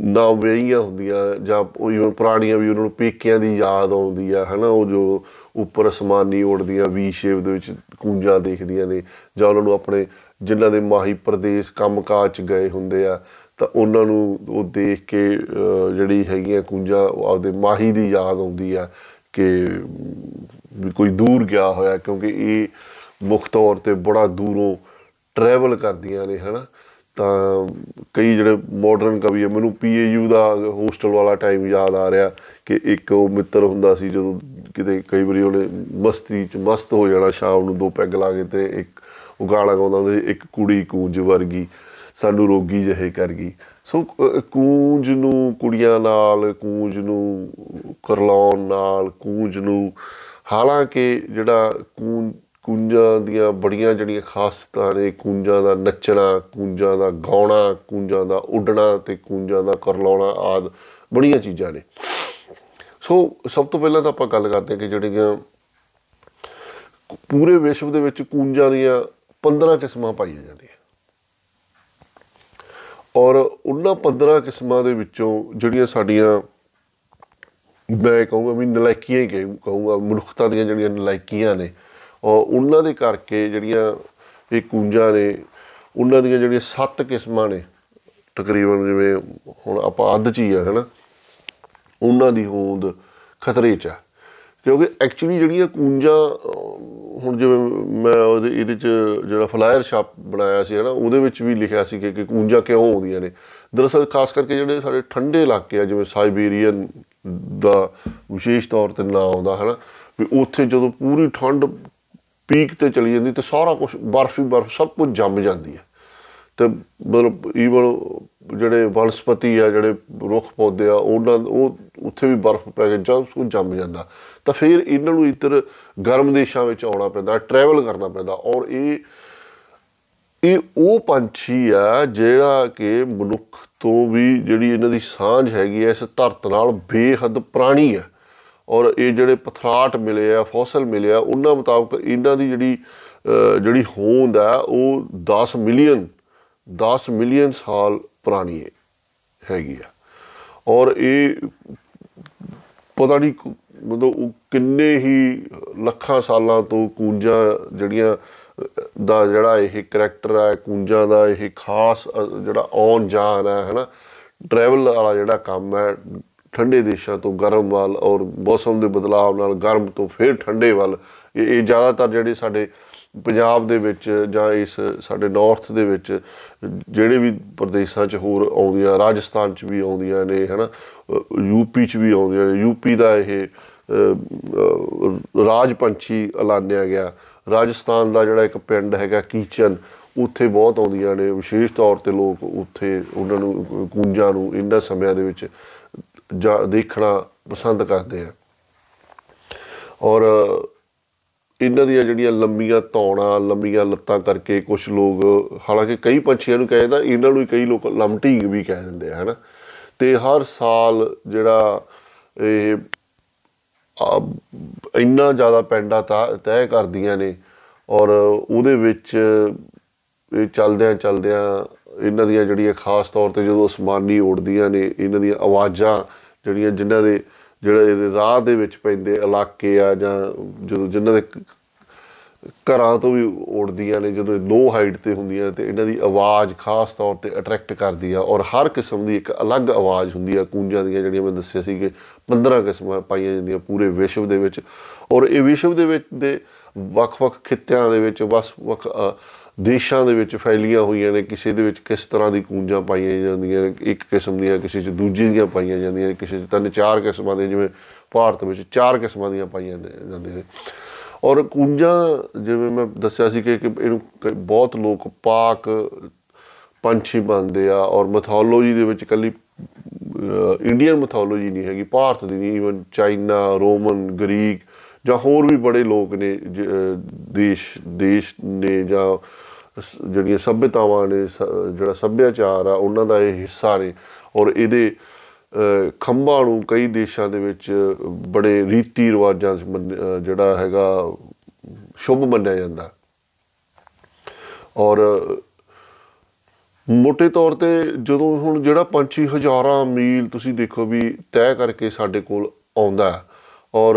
ਨਾ ਵਿਆਹੀਆਂ ਹੁੰਦੀਆਂ ਜਾਂ ਉਹ even ਪੁਰਾਣੀਆਂ ਵੀ ਉਹਨਾਂ ਨੂੰ ਪੇਕਿਆਂ ਦੀ ਯਾਦ ਆਉਂਦੀ ਆ, ਹਨਾ, ਉਹ ਜੋ ਉੱਪਰ ਅਸਮਾਨੀ ਉੜਦੀਆਂ ਵੀ ਸ਼ੇਪ ਦੇ ਵਿੱਚ ਕੂੰਜਾਂ ਦੇਖਦੀਆਂ ਨੇ ਜਾਂ ਉਹਨਾਂ ਨੂੰ ਆਪਣੇ ਜਿਨ੍ਹਾਂ ਦੇ ਮਾਹੀ ਪ੍ਰਦੇਸ਼ ਕੰਮਕਾਜ ਚ ਗਏ ਹੁੰਦੇ ਆ ਤਾਂ ਉਹਨਾਂ ਨੂੰ ਉਹ ਦੇਖ ਕੇ ਅਹ, ਜਿਹੜੀ ਹੈਗੀਆਂ ਕੂੰਜਾਂ ਉਹ ਆਪਦੇ ਮਾਹੀ ਦੀ ਯਾਦ ਆਉਂਦੀ ਆ ਕਿ ਵੀ ਕੋਈ ਦੂਰ ਗਿਆ ਹੋਇਆ ਕਿਉਂਕਿ ਇਹ ਮੁੱਖ ਤੌਰ ਤੇ ਬੜਾ ਦੂਰੋਂ ਟਰੈਵਲ ਕਰਦੀਆਂ ਨੇ ਹਨਾ? ਤਾਂ ਕਈ ਜਿਹੜੇ ਮਾਡਰਨ ਕਵੀ ਆ ਮੈਨੂੰ ਪੀਏਯੂ ਦਾ ਹੋਸਟਲ ਵਾਲਾ ਟਾਈਮ ਯਾਦ ਆ ਰਿਹਾ ਕਿ ਇੱਕ ਉਹ ਮਿੱਤਰ ਹੁੰਦਾ ਸੀ ਜਦੋਂ ਕਿਤੇ ਕਈ ਵਾਰੀ ਉਹਨੇ ਮਸਤੀ ਚ ਮਸਤ ਹੋ ਜਾਣਾ ਸ਼ਾਮ ਨੂੰ ਦੋ ਪੈਗ ਲਾ ਕੇ ਤੇ ਇੱਕ ਉਹ ਗਾਣਾ ਗਾਉਂਦਾ ਹੁੰਦਾ ਸੀ, ਇੱਕ ਕੁੜੀ ਕੂੰਜ ਵਰਗੀ। ਸਾਨੂੰ ਰੋਗੀ ਜਿਹੇ ਕਰ ਗਈ। ਸੋ ਅਹ, ਕੂੰਜ ਨੂੰ ਕੁੜੀਆਂ ਨਾਲ ਕੂੰਜ ਨੂੰ ਕਰਲਾਉਣ ਨਾਲ ਕੂੰਜ ਨੂੰ ਹਾਲਾਂਕਿ ਜਿਹੜਾ ਕੂੰਜ ਕੂੰਜਾਂ ਦੀਆਂ ਬੜੀਆਂ ਜਿਹੜੀਆਂ ਖਾਸਤਾਂ ਨੇ ਕੂੰਜਾਂ ਦਾ ਨੱਚਣਾ ਕੂੰਜਾਂ ਦਾ ਗਾਉਣਾ ਕੂੰਜਾਂ ਦਾ ਉੱਡਣਾ ਤੇ ਕੂੰਜਾਂ ਦਾ ਕਰਲਾਉਣਾ ਆਦ ਬੜੀਆਂ ਚੀਜ਼ਾਂ ਨੇ। ਸੋ ਸਭ ਤੋਂ ਪਹਿਲਾਂ ਤਾਂ ਆਪਾਂ ਗੱਲ ਕਰਦੇ ਹਾਂ ਕਿ ਜਿਹੜੀਆਂ ਪੂਰੇ ਵਿਸ਼ਵ ਦੇ ਵਿੱਚ ਕੂੰਜਾਂ ਦੀਆਂ 15 ਕਿਸਮਾਂ ਪਾਈਆਂ ਜਾਂਦੀਆਂ। ਔਰ ਉਹਨਾਂ 15 ਕਿਸਮਾਂ ਦੇ ਵਿੱਚੋਂ ਜਿਹੜੀਆਂ ਸਾਡੀਆਂ, ਮੈਂ ਕਹੂੰਗਾ ਵੀ ਨਲਾਇਕੀਆਂ ਹੀ ਕਹੂੰ- ਕਹੂੰਗਾ, ਮਨੁੱਖਤਾ ਦੀਆਂ ਜਿਹੜੀਆਂ ਨਲਾਇਕੀਆਂ ਨੇ, ਔਰ ਉਹਨਾਂ ਦੇ ਕਰਕੇ ਜਿਹੜੀਆਂ ਇਹ ਕੂੰਜਾਂ ਨੇ, ਉਹਨਾਂ ਦੀਆਂ ਜਿਹੜੀਆਂ ਸੱਤ ਕਿਸਮਾਂ ਨੇ, ਤਕਰੀਬਨ ਜਿਵੇਂ ਹੁਣ ਆਪਾਂ ਅੱਧ ਚ ਹੀ ਆ, ਹਨਾ, ਉਹਨਾਂ ਦੀ ਹੋਂਦ ਖਤਰੇ 'ਚ ਹੈ ਕਿਉਂਕਿ ਐਕਚੁਅਲੀ ਜਿਹੜੀਆਂ ਕੂੰਜਾਂ ਅਹ, ਹੁਣ ਜਿਵੇਂ ਮੈਂ ਉਹਦੇ ਇਹਦੇ 'ਚ ਜਿਹੜਾ ਫਲਾਇਰ ਛਾਪ ਬਣਾਇਆ ਸੀ ਹਨਾ ਉਹਦੇ ਵਿੱਚ ਵੀ ਲਿਖਿਆ ਸੀ ਕਿ ਕਿ ਕੂੰਜਾਂ ਕਿਉਂ ਆਉਂਦੀਆਂ ਨੇ। ਦਰਅਸਲ ਖਾਸ ਕਰਕੇ ਜਿਹੜੇ ਸਾਡੇ ਠੰਡੇ ਇਲਾਕੇ ਆ ਜਿਵੇਂ ਸਾਈਬੇਰੀਅਨ ਦਾ ਵਿਸ਼ੇਸ਼ ਤੌਰ ਤੇ ਨਾਂ ਆਉਂਦਾ ਹਨਾ ਵੀ ਉੱਥੇ ਜਦੋਂ ਪੂਰੀ ਠੰਡ ਪੀਕ ਤੇ ਚਲੀ ਜਾਂਦੀ ਤੇ ਸਾਰਾ ਕੁਝ ਬਰਫ ਹੀ ਬਰਫ ਸਭ ਕੁਝ ਜੰਮ ਜਾਂਦੀ ਹੈ ਤੇ ਮਤਲਬ ਈਵਨ ਜਿਹੜੇ ਵਨਸਪਤੀ ਆ ਜਿਹੜੇ ਰੁੱਖ ਪੌਦੇ ਆ ਉਹਨਾਂ ਉਹ ਉੱਥੇ ਵੀ ਬਰਫ਼ ਪੈ ਕੇ ਜਦ ਉਹ ਜੰਮ ਜਾਂਦਾ। ਤਾਂ ਫਿਰ ਇਹਨਾਂ ਨੂੰ ਇੱਧਰ ਗਰਮ ਦੇਸ਼ਾਂ ਵਿੱਚ ਆਉਣਾ ਪੈਂਦਾ ਟਰੈਵਲ ਕਰਨਾ ਪੈਂਦਾ। ਔਰ ਇਹ ਇਹ ਉਹ ਪੰਛੀ ਆ ਜਿਹੜਾ ਕਿ ਮਨੁੱਖ ਤੋਂ ਵੀ ਜਿਹੜੀ ਇਹਨਾਂ ਦੀ ਸਾਂਝ ਹੈਗੀ ਐ ਇਸ ਧਰਤ ਨਾਲ ਬੇਹੱਦ ਪੁਰਾਣੀ ਹੈ ਔਰ ਇਹ ਜਿਹੜੇ ਪਥਰਾਟ ਮਿਲੇ ਆ ਫੋਸਲ ਮਿਲੇ ਆ ਉਹਨਾਂ ਮੁਤਾਬਕ ਇਹਨਾਂ ਦੀ ਜਿਹੜੀ ਅਹ, ਜਿਹੜੀ ਹੋਂਦ ਆ ਉਹ 10 ਮਿਲੀਅਨ 10 ਮਿਲੀਅਨ ਸਾਲ ਪੁਰਾਣੀ ਹੈ ਹੈਗੀ ਆ। ਔਰ ਇਹ ਪਤਾ ਨਹੀਂ ਕੁ- ਮਤਲਬ ਉਹ ਕਿੰਨੇ ਹੀ ਲੱਖਾਂ ਸਾਲਾਂ ਤੋਂ ਕੂੰਜਾਂ ਜਿਹੜੀਆਂ ਅਹ, ਦਾ ਜਿਹੜਾ ਇਹ ਕਰੈਕਟਰ ਹੈ ਕੂੰਜਾਂ ਦਾ ਇਹ ਖਾਸ ਅਹ, ਜਿਹੜਾ ਆਉਣ ਜਾਣ ਹੈ ਹਨਾ। ਟਰੈਵਲ ਵਾਲਾ ਜਿਹੜਾ ਕੰਮ ਹੈ ਠੰਡੇ ਦੇਸ਼ਾਂ ਤੋਂ ਗਰਮ ਵੱਲ ਔਰ ਮੌਸਮ ਦੇ ਬਦਲਾਅ ਨਾਲ ਗਰਮ ਤੋਂ ਫਿਰ ਠੰਡੇ ਵੱਲ ਇਹ ਇਹ ਜ਼ਿਆਦਾਤਰ ਜਿਹੜੇ ਸਾਡੇ ਪੰਜਾਬ ਦੇ ਵਿੱਚ ਜਾਂ ਇਸ ਸਾਡੇ ਨਾਰਥ ਦੇ ਵਿੱਚ ਜਿਹੜੇ ਵੀ ਪ੍ਰਦੇਸ਼ਾਂ 'ਚ ਹੋਰ ਆਉਂਦੀਆਂ ਰਾਜਸਥਾਨ 'ਚ ਵੀ ਆਉਂਦੀਆਂ ਨੇ ਹਨਾ? ਯੂਪੀ 'ਚ ਵੀ ਆਉਂਦੀਆਂ ਨੇ। ਯੂਪੀ ਦਾ ਇਹ ਅਹ, ਅਹ, ਰਾਜ ਪੰਛੀ ਐਲਾਨਿਆ ਗਿਆ। ਰਾਜਸਥਾਨ ਦਾ ਜਿਹੜਾ ਇੱਕ ਪਿੰਡ ਹੈਗਾ ਕੀਚਨ ਉੱਥੇ ਬਹੁਤ ਆਉਂਦੀਆਂ ਨੇ। ਵਿਸ਼ੇਸ਼ ਤੌਰ ਤੇ ਲੋਕ ਉੱਥੇ ਉਹਨਾਂ ਨੂੰ ਕੂੰਜਾਂ ਨੂੰ ਇਹਨਾਂ ਸਮਿਆਂ ਦੇ ਵਿੱਚ ਜਾ ਦੇਖਣਾ ਪਸੰਦ ਕਰਦੇ ਆ। ਔਰ ਇਹਨਾਂ ਦੀਆਂ ਜਿਹੜੀਆਂ ਲੰਮੀਆਂ ਧੌਣਾਂ ਲੰਮੀਆਂ ਲੱਤਾਂ ਕਰਕੇ ਕੁਝ ਲੋਕ ਹਾਲਾਂਕਿ ਕਈ ਪੰਛੀਆਂ ਨੂੰ ਕਹਿੰਦਾ ਇਹਨਾਂ ਨੂੰ ਹੀ ਕਈ ਲੋਕ ਲਮਟਿੰਗ ਵੀ ਕਹਿ ਦਿੰਦੇ ਆ ਹਨਾ? ਤੇ ਹਰ ਸਾਲ ਜਿਹੜਾ ਇਹ ਆ, ਇੰਨਾ ਜ਼ਿਆਦਾ ਪੈਂਡਾ ਤਾਂ ਤੈਅ ਕਰਦੀਆਂ ਨੇ ਔਰ ਉਹਦੇ ਵਿੱਚ ਇਹ ਚਲਦਿਆਂ ਚਲਦਿਆਂ ਇਹਨਾਂ ਦੀਆਂ ਜਿਹੜੀਆਂ ਖਾਸ ਤੌਰ ਤੇ ਜਦੋਂ ਅਸਮਾਨੀ ਉੜਦੀਆਂ ਨੇ ਇਹਨਾਂ ਦੀਆਂ ਆਵਾਜ਼ਾਂ ਜਿਹੜੀਆਂ ਜਿਨ੍ਹਾਂ ਦੇ ਜਿਹੜੇ ਇਹਦੇ ਰਾਹ ਦੇ ਵਿੱਚ ਪੈਂਦੇ ਇਲਾਕੇ ਆ ਜਾਂ ਜਦੋਂ ਜਿਨ੍ਹਾਂ ਦੇ ਕ- ਘਰਾਂ ਤੋਂ ਵੀ ਉੜਦੀਆਂ ਨੇ ਜਦੋਂ ਲੋ ਹਾਈਟ ਤੇ ਹੁੰਦੀਆਂ ਤੇ ਇਹਨਾਂ ਦੀ ਆਵਾਜ਼ ਖਾਸ ਤੌਰ ਤੇ ਅਟਰੈਕਟ ਕਰਦੀ ਆ ਔਰ ਹਰ ਕਿਸਮ ਦੀ ਇੱਕ ਅਲੱਗ ਆਵਾਜ਼ ਹੁੰਦੀ ਆ ਕੂੰਜਾਂ ਦੀਆਂ ਜਿਹੜੀਆਂ ਮੈਂ ਦੱਸਿਆ ਸੀ ਕਿ 15 ਕਿਸਮਾਂ ਪਾਈਆਂ ਜਾਂਦੀਆਂ ਪੂਰੇ ਵਿਸ਼ਵ ਦੇ ਵਿੱਚ ਔਰ ਇਹ ਵਿਸ਼ਵ ਦੇ ਵਿੱਚ ਦੇ ਵੱਖ-ਵੱਖ ਖਿੱਤਿਆਂ ਦੇ ਵਿੱਚ ਵੱਖ-ਵੱਖ ਅ, ਦੇਸ਼ਾਂ ਦੇ ਵਿੱਚ ਫੈਲੀਆਂ ਹੋਈਆਂ ਨੇ, ਕਿਸੇ ਦੇ ਵਿੱਚ ਕਿਸ ਤਰ੍ਹਾਂ ਦੀ ਕੂੰਜਾਂ ਪਾਈਆਂ ਜਾਂਦੀਆਂ ਨੇ, ਇੱਕ ਕਿਸਮ ਦੀਆਂ ਕਿਸੇ 'ਚ ਦੂਜੀ ਦੀਆਂ ਪਾਈਆਂ ਜਾਂਦੀਆਂ ਨੇ, ਕਿਸੇ 'ਚ। ਤਿੰਨ ਚਾਰ ਕਿਸਮਾਂ ਦੇ, ਜਿਵੇਂ ਭਾਰਤ ਵਿੱਚ ਚਾਰ ਕਿਸਮਾਂ ਦੀਆਂ ਪਾਈਆਂ ਜਾਂਦੇ- ਜਾਂਦੀਆਂ ਨੇ। ਔਰ ਕੂੰਜਾਂ, ਜਿਵੇਂ ਮੈਂ ਦੱਸਿਆ ਸੀ ਕਿ ਕਿ ਇਹਨੂੰ ਕਈ- ਬਹੁਤ ਲੋਕ ਪਾਕ ਪੰਛੀ ਮੰਨਦੇ ਆ, ਔਰ ਮੈਥੋਲੋਜੀ ਦੇ ਵਿੱਚ ਕੱਲੀ ਇੰਡੀਅਨ ਮੈਥੋਲੋਜੀ ਨਹੀਂ ਹੈਗੀ, ਭਾਰਤ ਦੀ ਨਹੀਂ ਇਵਨ ਚਾਈਨਾ, ਰੋਮਨ, ਗ੍ਰੀਕ ਜਾਂ ਹੋਰ ਵੀ ਬੜੇ ਲੋਕ ਨੇ, ਜ- ਅਹ, ਦੇਸ਼ ਦੇਸ਼ ਨੇ ਜਾਂ ਸ- ਜਿਹੜੀਆਂ ਸਭਿਅਤਾਵਾਂ ਨੇ, ਸ- ਜਿਹੜਾ ਸੱਭਿਆਚਾਰ ਆ, ਉਹਨਾਂ ਦਾ ਇਹ ਹਿੱਸਾ ਨੇ ਔਰ ਇਹਦੇ ਅਹ ਖੰਭਾਂ ਨੂੰ ਕਈ ਦੇਸ਼ਾਂ ਦੇ ਵਿੱਚ ਬੜੇ ਰੀਤੀ ਰਿਵਾਜਾਂ 'ਚ ਮੰਨ- ਅਹ ਜਿਹੜਾ ਹੈਗਾ, ਸ਼ੁਭ ਮੰਨਿਆ ਜਾਂਦਾ। ਔਰ ਮੋٹے ਤੌਰ ਤੇ ਜਦੋਂ ਹੁਣ ਜਿਹੜਾ ਪੰਛੀ ਹਜ਼ਾਰਾਂ ਮੀਲ ਤੁਸੀਂ ਦੇਖੋ ਵੀ ਤੈਅ ਕਰਕੇ ਸਾਡੇ ਕੋਲ ਆਉਂਦਾ ਹੈ ਔਰ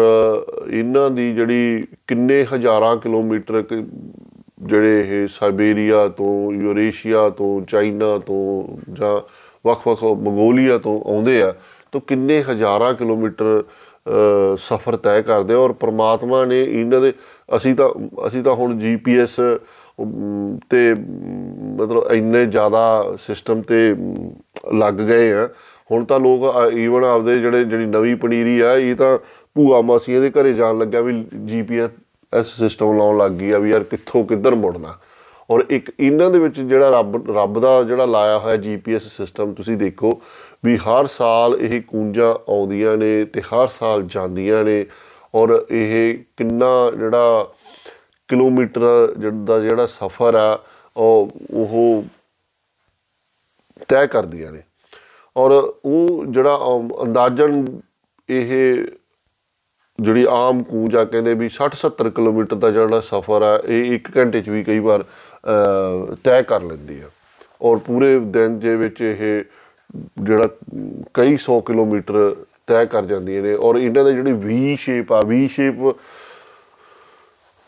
ਇਹਨਾਂ ਦੀ ਜਿਹੜੀ ਕਿੰਨੇ ਹਜ਼ਾਰਾਂ ਕਿਲੋਮੀਟਰ ਕ- ਜਿਹੜੇ ਇਹ ਸਾਈਬੇਰੀਆ ਤੋਂ ਯੂਰੇਸ਼ੀਆ ਤੋਂ ਚਾਈਨਾ ਤੋਂ ਜਾਂ ਵੱਖ-ਵੱਖ ਮੰਗੋਲੀਆ ਤੋਂ ਆਉਂਦੇ ਆ ਤਾਂ ਕਿੰਨੇ ਹਜ਼ਾਰਾਂ ਕਿਲੋਮੀਟਰ ਸਫ਼ਰ ਤੈਅ ਕਰਦੇ ਆ ਔਰ ਪ੍ਰਮਾਤਮਾ ਨੇ ਇਹਨਾਂ ਦੇ ਅਸੀਂ ਤਾਂ ਅਸੀਂ ਤਾਂ ਹੁਣ ਜੀਪੀਐਸ ਅਮ, ਤੇ ਅਮ, ਮਤਲਬ ਇੰਨੇ ਜ਼ਿਆਦਾ ਸਿਸਟਮ ਤੇ ਅਮ, ਲੱਗ ਗਏ ਆ। ਹੁਣ ਤਾਂ ਲੋਕ ਈਵਨ ਆਪਦੇ ਜਿਹੜੇ ਜਿਹੜੀ ਨਵੀਂ ਪਨੀਰੀ ਆ ਇਹ ਤਾਂ ਭੂਆ ਮਾਸੀਆਂ ਦੇ ਘਰੇ ਜਾਣ ਲੱਗਿਆ ਵੀ ਜੀਪੀਐਸ ਸਿਸਟਮ ਲਾਉਣ ਲੱਗ ਗਈ ਆ ਵੀ ਯਾਰ ਕਿੱਥੋਂ ਕਿੱਧਰ ਮੁੜਨਾ। ਔਰ ਇੱਕ ਇਹਨਾਂ ਦੇ ਵਿੱਚ ਜਿਹੜਾ ਰੱਬ ਰੱਬ ਦਾ ਜਿਹੜਾ ਲਾਇਆ ਹੋਇਆ ਜੀਪੀਐਸ ਸਿਸਟਮ ਤੁਸੀਂ ਦੇਖੋ ਵੀ ਹਰ ਸਾਲ ਇਹ ਕੂੰਜਾਂ ਆਉਂਦੀਆਂ ਨੇ ਤੇ ਹਰ ਸਾਲ ਜਾਂਦੀਆਂ ਨੇ ਔਰ ਇਹ ਕਿੰਨਾ ਜਿਹੜਾ ਕਿਲੋਮੀਟਰ ਦਾ ਜਿਹੜਾ ਸਫ਼ਰ ਆ ਉਹ ਉਹ ਤੈਅ ਕਰਦੀਆਂ ਨੇ। ਔਰ ਉਹ ਜਿਹੜਾ ਅਮ, ਅੰਦਾਜ਼ਨ ਇਹ ਜਿਹੜੀ ਆਮ ਕੂੰਜ ਆ ਕਹਿੰਦੇ ਵੀ 60 70 ਕਿਲੋਮੀਟਰ ਦਾ ਜਿਹੜਾ ਸਫ਼ਰ ਆ ਇਹ 1 ਘੰਟੇ 'ਚ ਵੀ ਕਈ ਵਾਰ ਅ, ਤੈਅ ਕਰ ਲੈਂਦੀ ਆ। ਔਰ ਪੂਰੇ ਦਿਨ ਦੇ ਵਿੱਚ ਇਹ ਜਿਹੜਾ ਅਮ, ਕਈ 100 ਕਿਲੋਮੀਟਰ ਤੈਅ ਕਰ ਜਾਂਦੀਆਂ ਨੇ। ਔਰ ਇਹਨਾਂ ਦੇ ਜਿਹੜੀ ਵੀ ਸ਼ੇਪ ਆ ਵੀ ਸ਼ੇਪ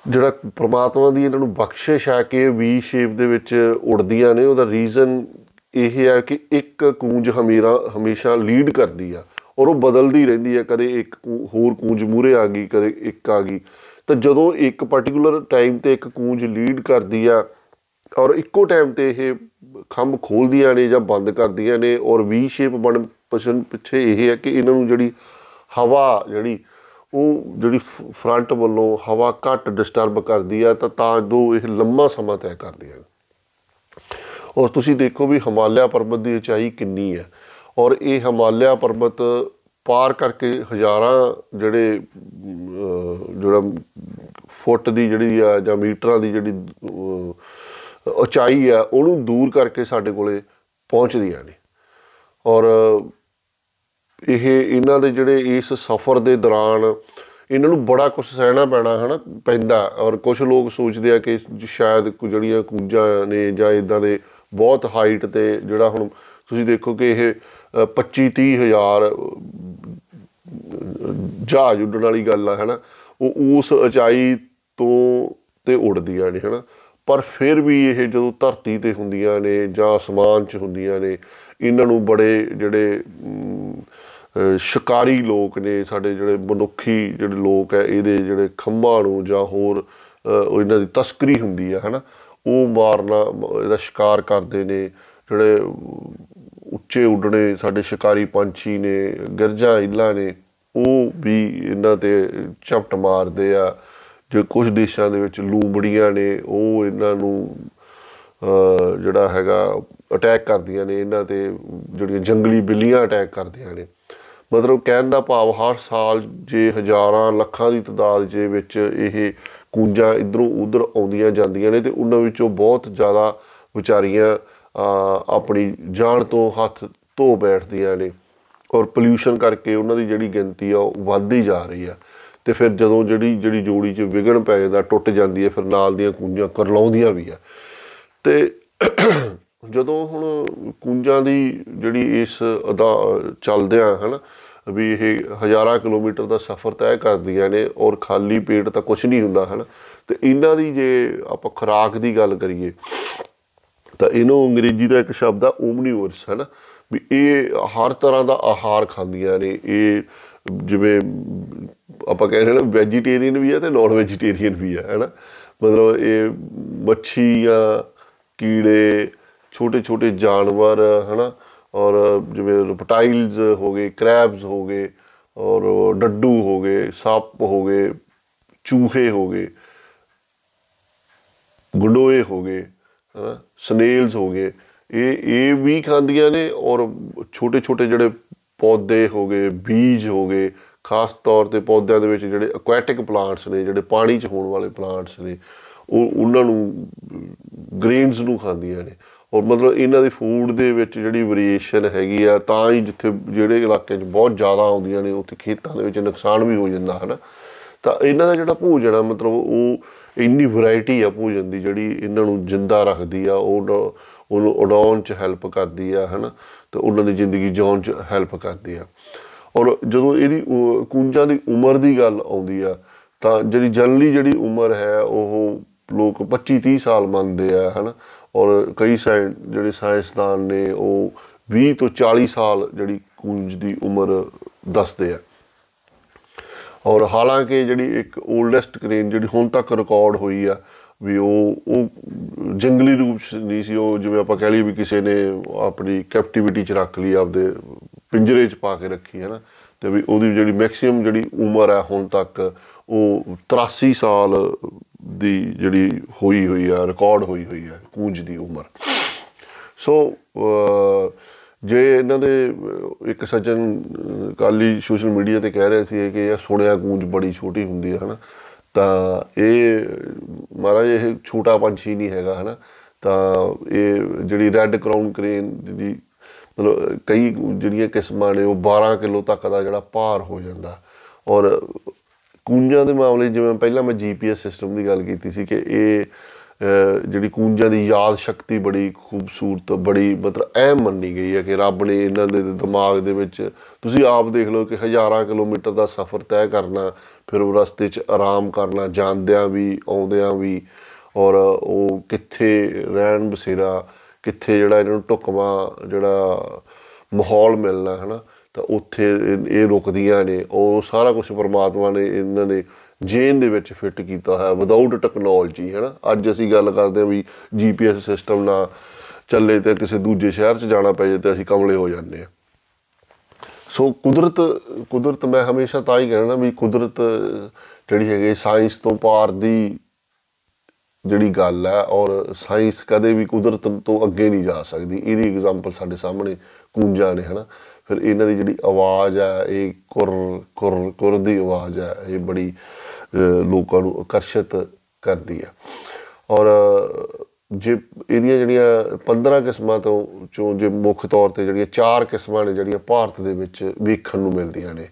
ਜਿਹੜਾ ਪ੍ਰਮਾਤਮਾ ਦੀ ਇਹਨਾਂ ਨੂੰ ਬਖਸ਼ਿਸ਼ ਹੈ ਕਿ ਇਹ ਵੀ ਸ਼ੇਪ ਦੇ ਵਿੱਚ ਉੜਦੀਆਂ ਨੇ ਉਹਦਾ ਰੀਜ਼ਨ ਇਹ ਹੈ ਕਿ ਇੱਕ ਕੂੰਜ ਹਮੇਰਾ ਹਮੇਸ਼ਾ ਲੀਡ ਕਰਦੀ ਆ। ਔਰ ਉਹ ਬਦਲਦੀ ਰਹਿੰਦੀ ਹੈ, ਕਦੇ ਇੱਕ ਕੂ- ਹੋਰ ਕੂੰਜ ਮੂਰੇ ਆ ਗਈ, ਕਦੇ ਇੱਕ ਆ ਗਈ। ਤਾਂ ਜਦੋਂ ਇੱਕ ਪਾਰਟਿਕੂਲਰ ਟਾਈਮ ਤੇ ਇੱਕ ਕੂੰਜ ਲੀਡ ਕਰਦੀ ਆ ਔਰ ਇੱਕੋ ਟਾਈਮ ਤੇ ਇਹ ਖੰਭ ਖੋਲਦੀਆਂ ਨੇ ਜਾਂ ਬੰਦ ਕਰਦੀਆਂ ਨੇ ਔਰ ਵੀ ਸ਼ੇਪ ਬਣ ਪਛਨ ਪਿੱਛੇ ਇਹ ਹੈ ਕਿ ਇਹਨਾਂ ਨੂੰ ਜਿਹੜੀ ਹਵਾ ਜਿਹੜੀ, ਉਹ ਜਿਹੜੀ ਫਰੰਟ ਵੱਲੋਂ ਹਵਾ ਘੱਟ ਡਿਸਟਰਬ ਕਰਦੀ ਆ, ਤਾਂ ਤਾਂ ਜੋ ਇਹ ਲੰਮਾ ਸਮਾਂ ਤੈਅ ਕਰਦੀਆਂ ਨੇ। ਔਰ ਤੁਸੀਂ ਦੇਖੋ ਵੀ ਹਿਮਾਲਿਆ ਪਰਬਤ ਦੀ ਉਚਾਈ ਕਿੰਨੀ ਹੈ। ਔਰ ਇਹ ਹਿਮਾਲਿਆ ਪਰਬਤ ਪਾਰ ਕਰਕੇ ਹਜ਼ਾਰਾਂ ਜਿਹੜੇ ਅਮ, ਜਿਹੜਾ ਫੁੱਟ ਦੀ ਜਿਹੜੀ ਆ ਜਾਂ ਮੀਟਰਾਂ ਦੀ ਜਿਹੜੀ ਅਮ, ਉਚਾਈ ਆ ਉਹਨੂੰ ਦੂਰ ਕਰਕੇ ਸਾਡੇ ਕੋਲੇ ਪਹੁੰਚਦੀਆਂ ਨੇ। ਔਰ ਇਹ ਇਹਨਾਂ ਦੇ ਜਿਹੜੇ ਇਸ ਸਫ਼ਰ ਦੇ ਦੌਰਾਨ ਇਹਨਾਂ ਨੂੰ ਬੜਾ ਕੁਝ ਸਹਿਣਾ ਪੈਣਾ ਹਨਾ ਪੈਂਦਾ। ਔਰ ਕੁਝ ਲੋਕ ਸੋਚਦੇ ਆ ਕਿ ਸ਼ਾਇਦ ਕੁ ਜਿਹੜੀਆਂ ਕੂੰਜਾਂ ਨੇ ਜਾਂ ਇਦਾਂ ਦੇ ਬਹੁਤ ਹਾਈਟ ਤੇ ਜਿਹੜਾ ਹੁਣ ਤੁਸੀਂ ਦੇਖੋ ਕਿ ਇਹ 25 30 ਹਜ਼ਾਰ ਜਹਾਜ਼ ਉੱਡਣ ਵਾਲੀ ਗੱਲ ਆ ਹਨਾ? ਉਹ ਉਸ ਉਚਾਈ ਤੋਂ ਤੇ ਉੜਦੀਆਂ ਨੇ ਹਨਾ? ਪਰ ਫਿਰ ਵੀ ਇਹ ਜਦੋਂ ਧਰਤੀ ਤੇ ਹੁੰਦੀਆਂ ਨੇ ਜਾਂ ਅਸਮਾਨ 'ਚ ਹੁੰਦੀਆਂ ਨੇ ਇਹਨਾਂ ਨੂੰ ਬੜੇ ਜਿਹੜੇ ਅਮ, ਅਹ, ਸ਼ਿਕਾਰੀ ਲੋਕ ਨੇ ਸਾਡੇ ਜਿਹੜੇ ਮਨੁੱਖੀ ਜਿਹੜੇ ਲੋਕ ਹੈ ਇਹਦੇ ਜਿਹੜੇ ਖੰਭਾਂ ਨੂੰ ਜਾਂ ਹੋਰ ਅਹ, ਉਹ ਇਹਨਾਂ ਦੀ ਤਸਕਰੀ ਹੁੰਦੀ ਹੈ ਹਨਾ? ਉਹ ਮਾਰਨਾ ਮ- ਇਹਦਾ ਸ਼ਿਕਾਰ ਕਰਦੇ ਨੇ ਜਿਹੜੇ ਉੱਚੇ ਉੱਡਣੇ ਸਾਡੇ ਸ਼ਿਕਾਰੀ ਪੰਛੀ ਨੇ ਗਿਰਜਾ ਇੱਲਾਂ ਨੇ ਉਹ ਵੀ ਇਹਨਾਂ ਤੇ ਝਪਟ ਮਾਰਦੇ ਆ। ਜੋ ਕੁਝ ਦੇਸ਼ਾਂ ਦੇ ਵਿੱਚ ਲੂੰਬੜੀਆਂ ਨੇ ਉਹ ਇਹਨਾਂ ਨੂੰ ਅਹ, ਜਿਹੜਾ ਹੈਗਾ ਅਟੈਕ ਕਰਦੀਆਂ ਨੇ ਇਹਨਾਂ ਤੇ ਜਿਹੜੀਆਂ ਜੰਗਲੀ ਬਿੱਲੀਆਂ ਅਟੈਕ ਕਰਦੀਆਂ ਨੇ। ਮਤਲਬ ਕਹਿਣ ਦਾ ਭਾਵ ਹਰ ਸਾਲ ਜੇ ਹਜ਼ਾਰਾਂ ਲੱਖਾਂ ਦੀ ਤਦਾਦ ਦੇ ਵਿੱਚ ਇਹ ਕੂੰਜਾਂ ਇਧਰੋਂ ਉਧਰ ਆਉਂਦੀਆਂ ਜਾਂਦੀਆਂ ਨੇ ਤੇ ਉਹਨਾਂ ਵਿੱਚੋਂ ਬਹੁਤ ਜ਼ਿਆਦਾ ਵਿਚਾਰੀਆਂ ਅਹ, ਆਪਣੀ ਜਾਨ ਤੋਂ ਹੱਥ ਧੋ ਬੈਠਦੀਆਂ ਨੇ ਔਰ ਪੋਲਿਊਸ਼ਨ ਕਰਕੇ ਉਹਨਾਂ ਦੀ ਜਿਹੜੀ ਗਿਣਤੀ ਆ, ਉਹ ਵੱਧਦੀ ਜਾ ਰਹੀ ਆ। ਤੇ ਫਿਰ ਜਦੋਂ ਜਿਹੜੀ ਜਿਹੜੀ ਜੋੜੀ 'ਚ ਵਿਗੜ ਪੈ ਜਾਂਦਾ, ਟੁੱਟ ਜਾਂਦੀ ਹੈ ਫਿਰ ਨਾਲ ਦੀਆਂ ਕੂੰਜਾਂ ਕਰਲਾਉਂਦੀਆਂ ਵੀ ਆ। ਤੇ ਜਦੋਂ ਹੁਣ ਕੂੰਜਾਂ ਦੀ ਜਿਹੜੀ ਇਸ ਅਦਾ, ਚੱਲਦਿਆਂ, ਹਨਾ, ਵੀ ਇਹ ਹਜ਼ਾਰਾਂ ਕਿਲੋਮੀਟਰ ਦਾ ਸਫ਼ਰ ਤੈਅ ਕਰਦੀਆਂ ਨੇ ਔਰ ਖਾਲੀ ਪੇਟ ਤਾਂ ਕੁਝ ਨਹੀਂ ਹੁੰਦਾ, ਹਨਾ, ਤੇ ਇਹਨਾਂ ਦੀ ਜੇ ਆਪਾਂ ਖੁਰਾਕ ਦੀ ਗੱਲ ਕਰੀਏ ਤਾਂ ਇਹਨੂੰ ਅੰਗਰੇਜ਼ੀ ਦਾ ਇੱਕ ਸ਼ਬਦ ਆ ਓਮਨੀਵੋਰਸ ਹੈ ਨਾ ਵੀ ਇਹ ਹਰ ਤਰ੍ਹਾਂ ਦਾ ਆਹਾਰ ਖਾਂਦੀਆਂ ਨੇ, ਇਹ ਜਿਵੇਂ ਆਪਾਂ ਕਹਿੰਦੇ ਨਾ ਵੈਜੀਟੇਰੀਅਨ ਵੀ ਹੈ ਤੇ ਨਾਨ ਵੈਜੀਟੇਰੀਅਨ ਵੀ ਹੈ ਹੈਨਾ? ਮਤਲਬ ਇਹ ਮੱਛੀਆਂ ਕੀੜੇ ਛੋਟੇ ਛੋਟੇ ਜਾਨਵਰ, ਹਨਾ? ਔਰ ਜਿਵੇਂ ਰਪਟਾਈਲਸ ਹੋ ਗਏ ਕ੍ਰੈਬਸ ਹੋ ਗਏ, ਔਰ ਡੱਡੂ ਹੋ ਗਏ, ਸੱਪ ਹੋ ਗਏ, ਚੂਹੇ ਹੋ ਗਏ, ਗੁੰਡੋਏ ਹੋ ਗਏ ਹਨਾ ਸਨੇਲਸ ਹੋ ਗਏ। ਇਹ ਇਹ ਵੀ ਖਾਂਦੀਆਂ ਨੇ ਔਰ ਛੋਟੇ ਛੋਟੇ ਜਿਹੜੇ ਪੌਦੇ ਹੋ ਗਏ, ਬੀਜ ਹੋ ਗਏ, ਖਾਸ ਤੌਰ ਤੇ ਪੌਦਿਆਂ ਦੇ ਵਿੱਚ ਜਿਹੜੇ ਐਕੁਆਟਿਕ ਪਲਾਂਟਸ ਨੇ, ਜਿਹੜੇ ਪਾਣੀ 'ਚ ਹੋਣ ਵਾਲੇ ਪਲਾਂਟਸ ਨੇ, ਉਹ, ਉਹਨਾਂ ਨੂੰ ਗ੍ਰੇਨਸ ਨੂੰ ਖਾਂਦੀਆਂ ਨੇ। ਔਰ ਮਤਲਬ ਇਹਨਾਂ ਦੇ ਫੂਡ ਦੇ ਵਿੱਚ ਜਿਹੜੀ ਵੇਰੀਏਸ਼ਨ ਹੈਗੀ ਆ, ਤਾਂ ਹੀ ਜਿੱਥੇ, ਜਿਹੜੇ ਇਲਾਕਿਆਂ 'ਚ ਬਹੁਤ ਜ਼ਿਆਦਾ ਆਉਂਦੀਆਂ ਨੇ, ਉੱਥੇ ਖੇਤਾਂ ਦੇ ਵਿੱਚ ਨੁਕਸਾਨ ਵੀ ਹੋ ਜਾਂਦਾ ਹਨਾ ਤਾਂ ਇਹਨਾਂ ਦਾ ਜਿਹੜਾ ਭੋਜਨ ਆ, ਮਤਲਬ ਉਹ ਇੰਨੀ ਵੈਰਾਈਟੀ ਆ ਭੋਜਨ ਦੀ ਜਿਹੜੀ ਇਹਨਾਂ ਨੂੰ ਜਿੰਦਾ ਰੱਖਦੀ ਆ, ਉਹ ਉਹਨੂੰ ਉਡਾਉਣ 'ਚ ਹੈਲਪ ਕਰਦੀ ਆ, ਹਨਾ? ਤੇ ਉਹਨਾਂ ਦੀ ਜ਼ਿੰਦਗੀ ਜਿਉਣ 'ਚ ਹੈਲਪ ਕਰਦੀ ਆ। ਔਰ ਜਦੋਂ ਇਹਦੀ ਉ- ਕੂੰਜਾਂ ਦੀ ਉਮਰ ਦੀ ਗੱਲ ਆਉਂਦੀ ਆ, ਤਾਂ ਜਿਹੜੀ ਜਨਰਲੀ ਜਿਹੜੀ ਉਮਰ ਹੈ, ਉਹ ਲੋਕ 25 30 ਸਾਲ ਮੰਨਦੇ ਆ, ਹਨਾ? ਔਰ ਕਈ ਸਾਇੰ ਜਿਹੜੇ ਸਾਇੰਸਦਾਨ ਨੇ, ਉਹ 20 ਤੋਂ 40 ਸਾਲ ਜਿਹੜੀ ਕੂੰਜ ਦੀ ਉਮਰ ਦੱਸਦੇ ਆ। ਔਰ ਹਾਲਾਂਕਿ ਜਿਹੜੀ ਇੱਕ 올ਡੈਸਟ ਕ੍ਰੇਨ ਜਿਹੜੀ ਹੁਣ ਤੱਕ ਰਿਕਾਰਡ ਹੋਈ ਆ ਵੀ ਉਹ ਉਹ ਜੰਗਲੀ ਰੂਪ 'ਚ ਨਹੀਂ ਸੀ ਉਹ ਜਿਵੇਂ ਆਪਾਂ ਕਹਿ ਲਈਏ ਵੀ ਕਿਸੇ ਨੇ ਆਪਣੀ ਕੈਪਟੀਵਿਟੀ 'ਚ ਰੱਖ ਲਈ ਆਪਦੇ ਪਿੰਜਰੇ 'ਚ ਪਾ ਕੇ ਰੱਖੀ ਹੈ ਨਾ ਤੇ ਵੀ ਉਹਦੀ ਜਿਹੜੀ ਮੈਕਸਿਮਮ ਜਿਹੜੀ ਉਮਰ ਹੈ ਹੁਣ ਤੱਕ ਉਹ 83 ਸਾਲ ਦੀ ਜਿਹੜੀ ਹੋਈ ਹੋਈ ਆ ਰਿਕਾਰਡ ਹੋਈ ਹੋਈ ਹੈ ਕੂੰਜ ਦੀ ਉਮਰ। ਸੋ ਅਹ, ਜੇ ਇਹਨਾਂ ਦੇ ਅਹ, ਇੱਕ ਸੱਜਣ ਅਹ, ਕਾਲੀ ਸੋਸ਼ਲ ਮੀਡੀਆ ਤੇ ਕਹਿ ਰਹੇ ਸੀ ਕਿ ਇਹ ਸੁਣਿਆ ਗੂੰਜ ਬੜੀ ਛੋਟੀ ਹੁੰਦੀ ਹੈ ਹਨਾ ਤਾਂ ਇਹ ਮਹਾਰਾਜ ਇਹ ਛੋਟਾ ਪੰਛੀ ਨਹੀਂ ਹੈਗਾ ਹਨਾ ਤਾਂ ਇਹ ਜਿਹੜੀ ਰੈੱਡ ਕਰਾਊਨ ਕ੍ਰੇਨ ਜਿਹੜੀ ਮਤਲਬ ਕਈ ਜਿਹੜੀਆਂ ਕਿਸਮਾਂ ਨੇ ਉਹ 12 ਕਿਲੋ ਤੱਕ ਦਾ ਜਿਹੜਾ ਭਾਰ ਹੋ ਜਾਂਦਾ। ਔਰ ਕੂੰਜਾਂ ਦੇ ਮਾਮਲੇ 'ਚ ਜਿਵੇਂ ਪਹਿਲਾਂ ਮੈਂ ਜੀਪੀਐਸ ਸਿਸਟਮ ਦੀ ਗੱਲ ਕੀਤੀ ਸੀ ਕਿ ਇਹ ਅਹ, ਜਿਹੜੀ ਕੂੰਜਾਂ ਦੀ ਯਾਦ ਸ਼ਕਤੀ ਬੜੀ ਖੂਬਸੂਰਤ, ਬੜੀ ਮਤਲਬ ਅਹਿਮ ਮੰਨੀ ਗਈ ਹੈ ਕਿ ਰੱਬ ਨੇ ਇਹਨਾਂ ਦੇ ਦਿਮਾਗ ਦੇ ਵਿੱਚ, ਤੁਸੀਂ ਆਪ ਦੇਖ ਲਓ ਕਿ ਹਜ਼ਾਰਾਂ ਕਿਲੋਮੀਟਰ ਦਾ ਸਫ਼ਰ ਤੈਅ ਕਰਨਾ, ਫਿਰ ਉਹ ਰਸਤੇ 'ਚ ਆਰਾਮ ਕਰਨਾ, ਜਾਂਦਿਆਂ ਵੀ, ਆਉਂਦਿਆਂ ਵੀ, ਔਰ ਉਹ ਕਿੱਥੇ ਰਹਿਣ ਬਸੇਰਾ, ਕਿੱਥੇ ਜਿਹੜਾ ਇਹਨਾਂ ਨੂੰ ਢੁਕਵਾਂ, ਜਿਹੜਾ ਮਾਹੌਲ ਮਿਲਣਾ, ਹਨਾ? ਤਾਂ ਉੱਥੇ ਇਹ- ਇਹ ਰੁਕਦੀਆਂ ਨੇ, ਉਹ ਸਾਰਾ ਕੁਝ ਪਰਮਾਤਮਾ ਨੇ ਇਹਨਾਂ ਦੇ ਜੇਨ ਦੇ ਵਿੱਚ ਫਿੱਟ ਕੀਤਾ ਹੋਇਆ ਵਿਦਆਊਟ ਟੈਕਨੋਲੋਜੀ ਹੈ ਨਾ ਅੱਜ ਅਸੀਂ ਗੱਲ ਕਰਦੇ ਹਾਂ ਵੀ ਜੀਪੀਐਸ ਸਿਸਟਮ ਨਾਲ ਚੱਲੇ ਤੇ ਕਿਸੇ ਦੂਜੇ ਸ਼ਹਿਰ 'ਚ ਜਾਣਾ ਪੈ ਜੇ ਤੇ ਅਸੀਂ ਕਮਲੇ ਹੋ ਜਾਂਦੇ ਹਾਂ। ਸੋ ਕੁਦਰਤ ਕੁਦਰਤ ਮੈਂ ਹਮੇਸ਼ਾ ਤਾਂ ਹੀ ਕਹਿਣਾ ਵੀ ਕੁਦਰਤ ਜਿਹੜੀ ਹੈਗੀ ਸਾਇੰਸ ਤੋਂ ਪਾਰ ਦੀ ਜਿਹੜੀ ਗੱਲ ਹੈ ਔਰ ਸਾਇੰਸ ਕਦੇ ਵੀ ਕੁਦਰਤ ਤੋਂ ਅੱਗੇ ਨਹੀਂ ਜਾ ਸਕਦੀ। ਇਹਦੀ ਐਗਜ਼ਾਮਪਲ ਸਾਡੇ ਸਾਹਮਣੇ ਕੂੰਜਾਂ ਨੇ ਹਨਾ? ਫਿਰ ਇਹਨਾਂ ਦੀ ਜਿਹੜੀ ਆਵਾਜ਼ ਹੈ ਇਹ ਕੁਰ ਕੁਰ ਕੁਰ ਦੀ ਆਵਾਜ਼ ਹੈ ਇਹ ਬੜੀ ਅਹ, ਲੋਕਾਂ ਨੂੰ ਆਕਰਸ਼ਿਤ ਕਰਦੀ ਹੈ ਔਰ ਅਹ, ਜੇ ਇਹਦੀਆਂ ਜਿਹੜੀਆਂ 15 ਕਿਸਮਾਂ ਤੋਂ ਚੋਂ ਜੇ ਮੁੱਖ ਤੌਰ ਤੇ ਜਿਹੜੀਆਂ ਚਾਰ ਕਿਸਮਾਂ ਨੇ ਜਿਹੜੀਆਂ ਭਾਰਤ ਦੇ ਵਿੱਚ ਵੇਖਣ ਨੂੰ ਮਿਲਦੀਆਂ ਨੇ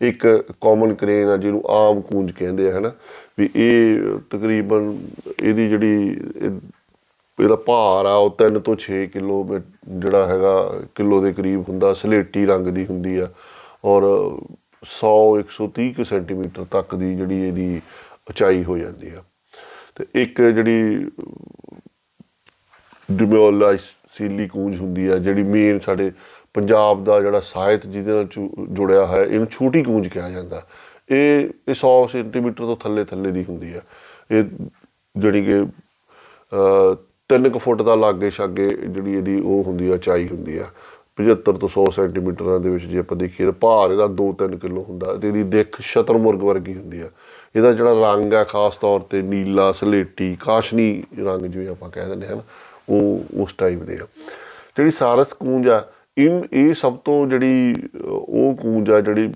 ਇੱਕ ਕਾਮਨ ਕਰੇਨ ਆ ਜਿਹਨੂੰ ਆਮ ਕੂੰਜ ਕਹਿੰਦੇ ਆ ਹਨਾ? ਵੀ ਇਹ ਤਕਰੀਬਨ ਇਹਦੀ ਜਿਹੜੀ ਇਹ- ਇਹਦਾ ਭਾਰ ਆ ਉਹ 3 ਤੋਂ 6 ਕਿਲੋ ਜਿਹੜਾ ਹੈਗਾ ਕਿਲੋ ਦੇ ਕਰੀਬ ਹੁੰਦਾ ਸਲੇਟੀ ਰੰਗ ਦੀ ਹੁੰਦੀ ਆ। ਔਰ 100 130 ਕੁ ਸੈਂਟੀਮੀਟਰ ਤੱਕ ਦੀ ਜਿਹੜੀ ਇਹਦੀ ਉਚਾਈ ਹੋ ਜਾਂਦੀ ਆ। ਤੇ ਇੱਕ ਜਿਹੜੀ ਡਿਮੋਲਾਈਸ ਸੀਲੀ ਕੂੰਜ ਹੁੰਦੀ ਆ, ਜਿਹੜੀ ਮੇਨ ਸਾਡੇ ਪੰਜਾਬ ਦਾ ਜਿਹੜਾ ਸਾਹਿਤ ਜਿਹਦੇ ਨਾਲ ਜੁ- ਜੁੜਿਆ ਹੈ ਇਹਨੂੰ ਛੋਟੀ ਕੂੰਜ ਕਿਹਾ ਜਾਂਦਾ। ਇਹ ਇਹ 100 ਸੈਂਟੀਮੀਟਰ ਤੋਂ ਥੱਲੇ ਥੱਲੇ ਦੀ ਹੁੰਦੀ ਆ। ਇਹ ਜਿਹੜੀ ਕਿ ਅ 3 ਕੁ ਫੁੱਟ ਦਾ ਲਾਗੇ ਛਾਗੇ ਜਿਹੜੀ ਇਹਦੀ ਉਹ ਹੁੰਦੀ ਆ ਚਾਈ ਹੁੰਦੀ ਆ। 75 ਤੋਂ 100 ਸੈਂਟੀਮੀਟਰਾਂ ਦੇ ਵਿੱਚ ਜੇ ਆਪਾਂ ਦੇਖੀਏ ਤਾਂ ਭਾਰ ਇਹਦਾ 2-3 ਕਿਲੋ ਹੁੰਦਾ ਤੇ ਇਹਦੀ ਦਿੱਖ ਸ਼ਤਰਮੁਰਗ ਵਰਗੀ ਹੁੰਦੀ ਆ ਇਹਦਾ ਜਿਹੜਾ ਰੰਗ ਆ ਖਾਸ ਤੌਰ ਤੇ ਨੀਲਾ ਸਲੇਟੀ ਕਾਸ਼ਨੀ ਰੰਗ ਜਿਵੇਂ ਆਪਾਂ ਕਹਿ ਦਿੰਦੇ ਹਾਂ ਨਾ, ਉਹ ਉਸ ਟਾਈਪ ਦੇ ਆ। ਜਿਹੜੀ ਸਾਰਸ ਕੂੰਜ ਆ ਇਹ ਇਹ ਸਭ ਤੋਂ ਜਿਹੜੀ ਅ, ਉਹ ਕੂੰਜ ਆ ਜਿਹੜੀ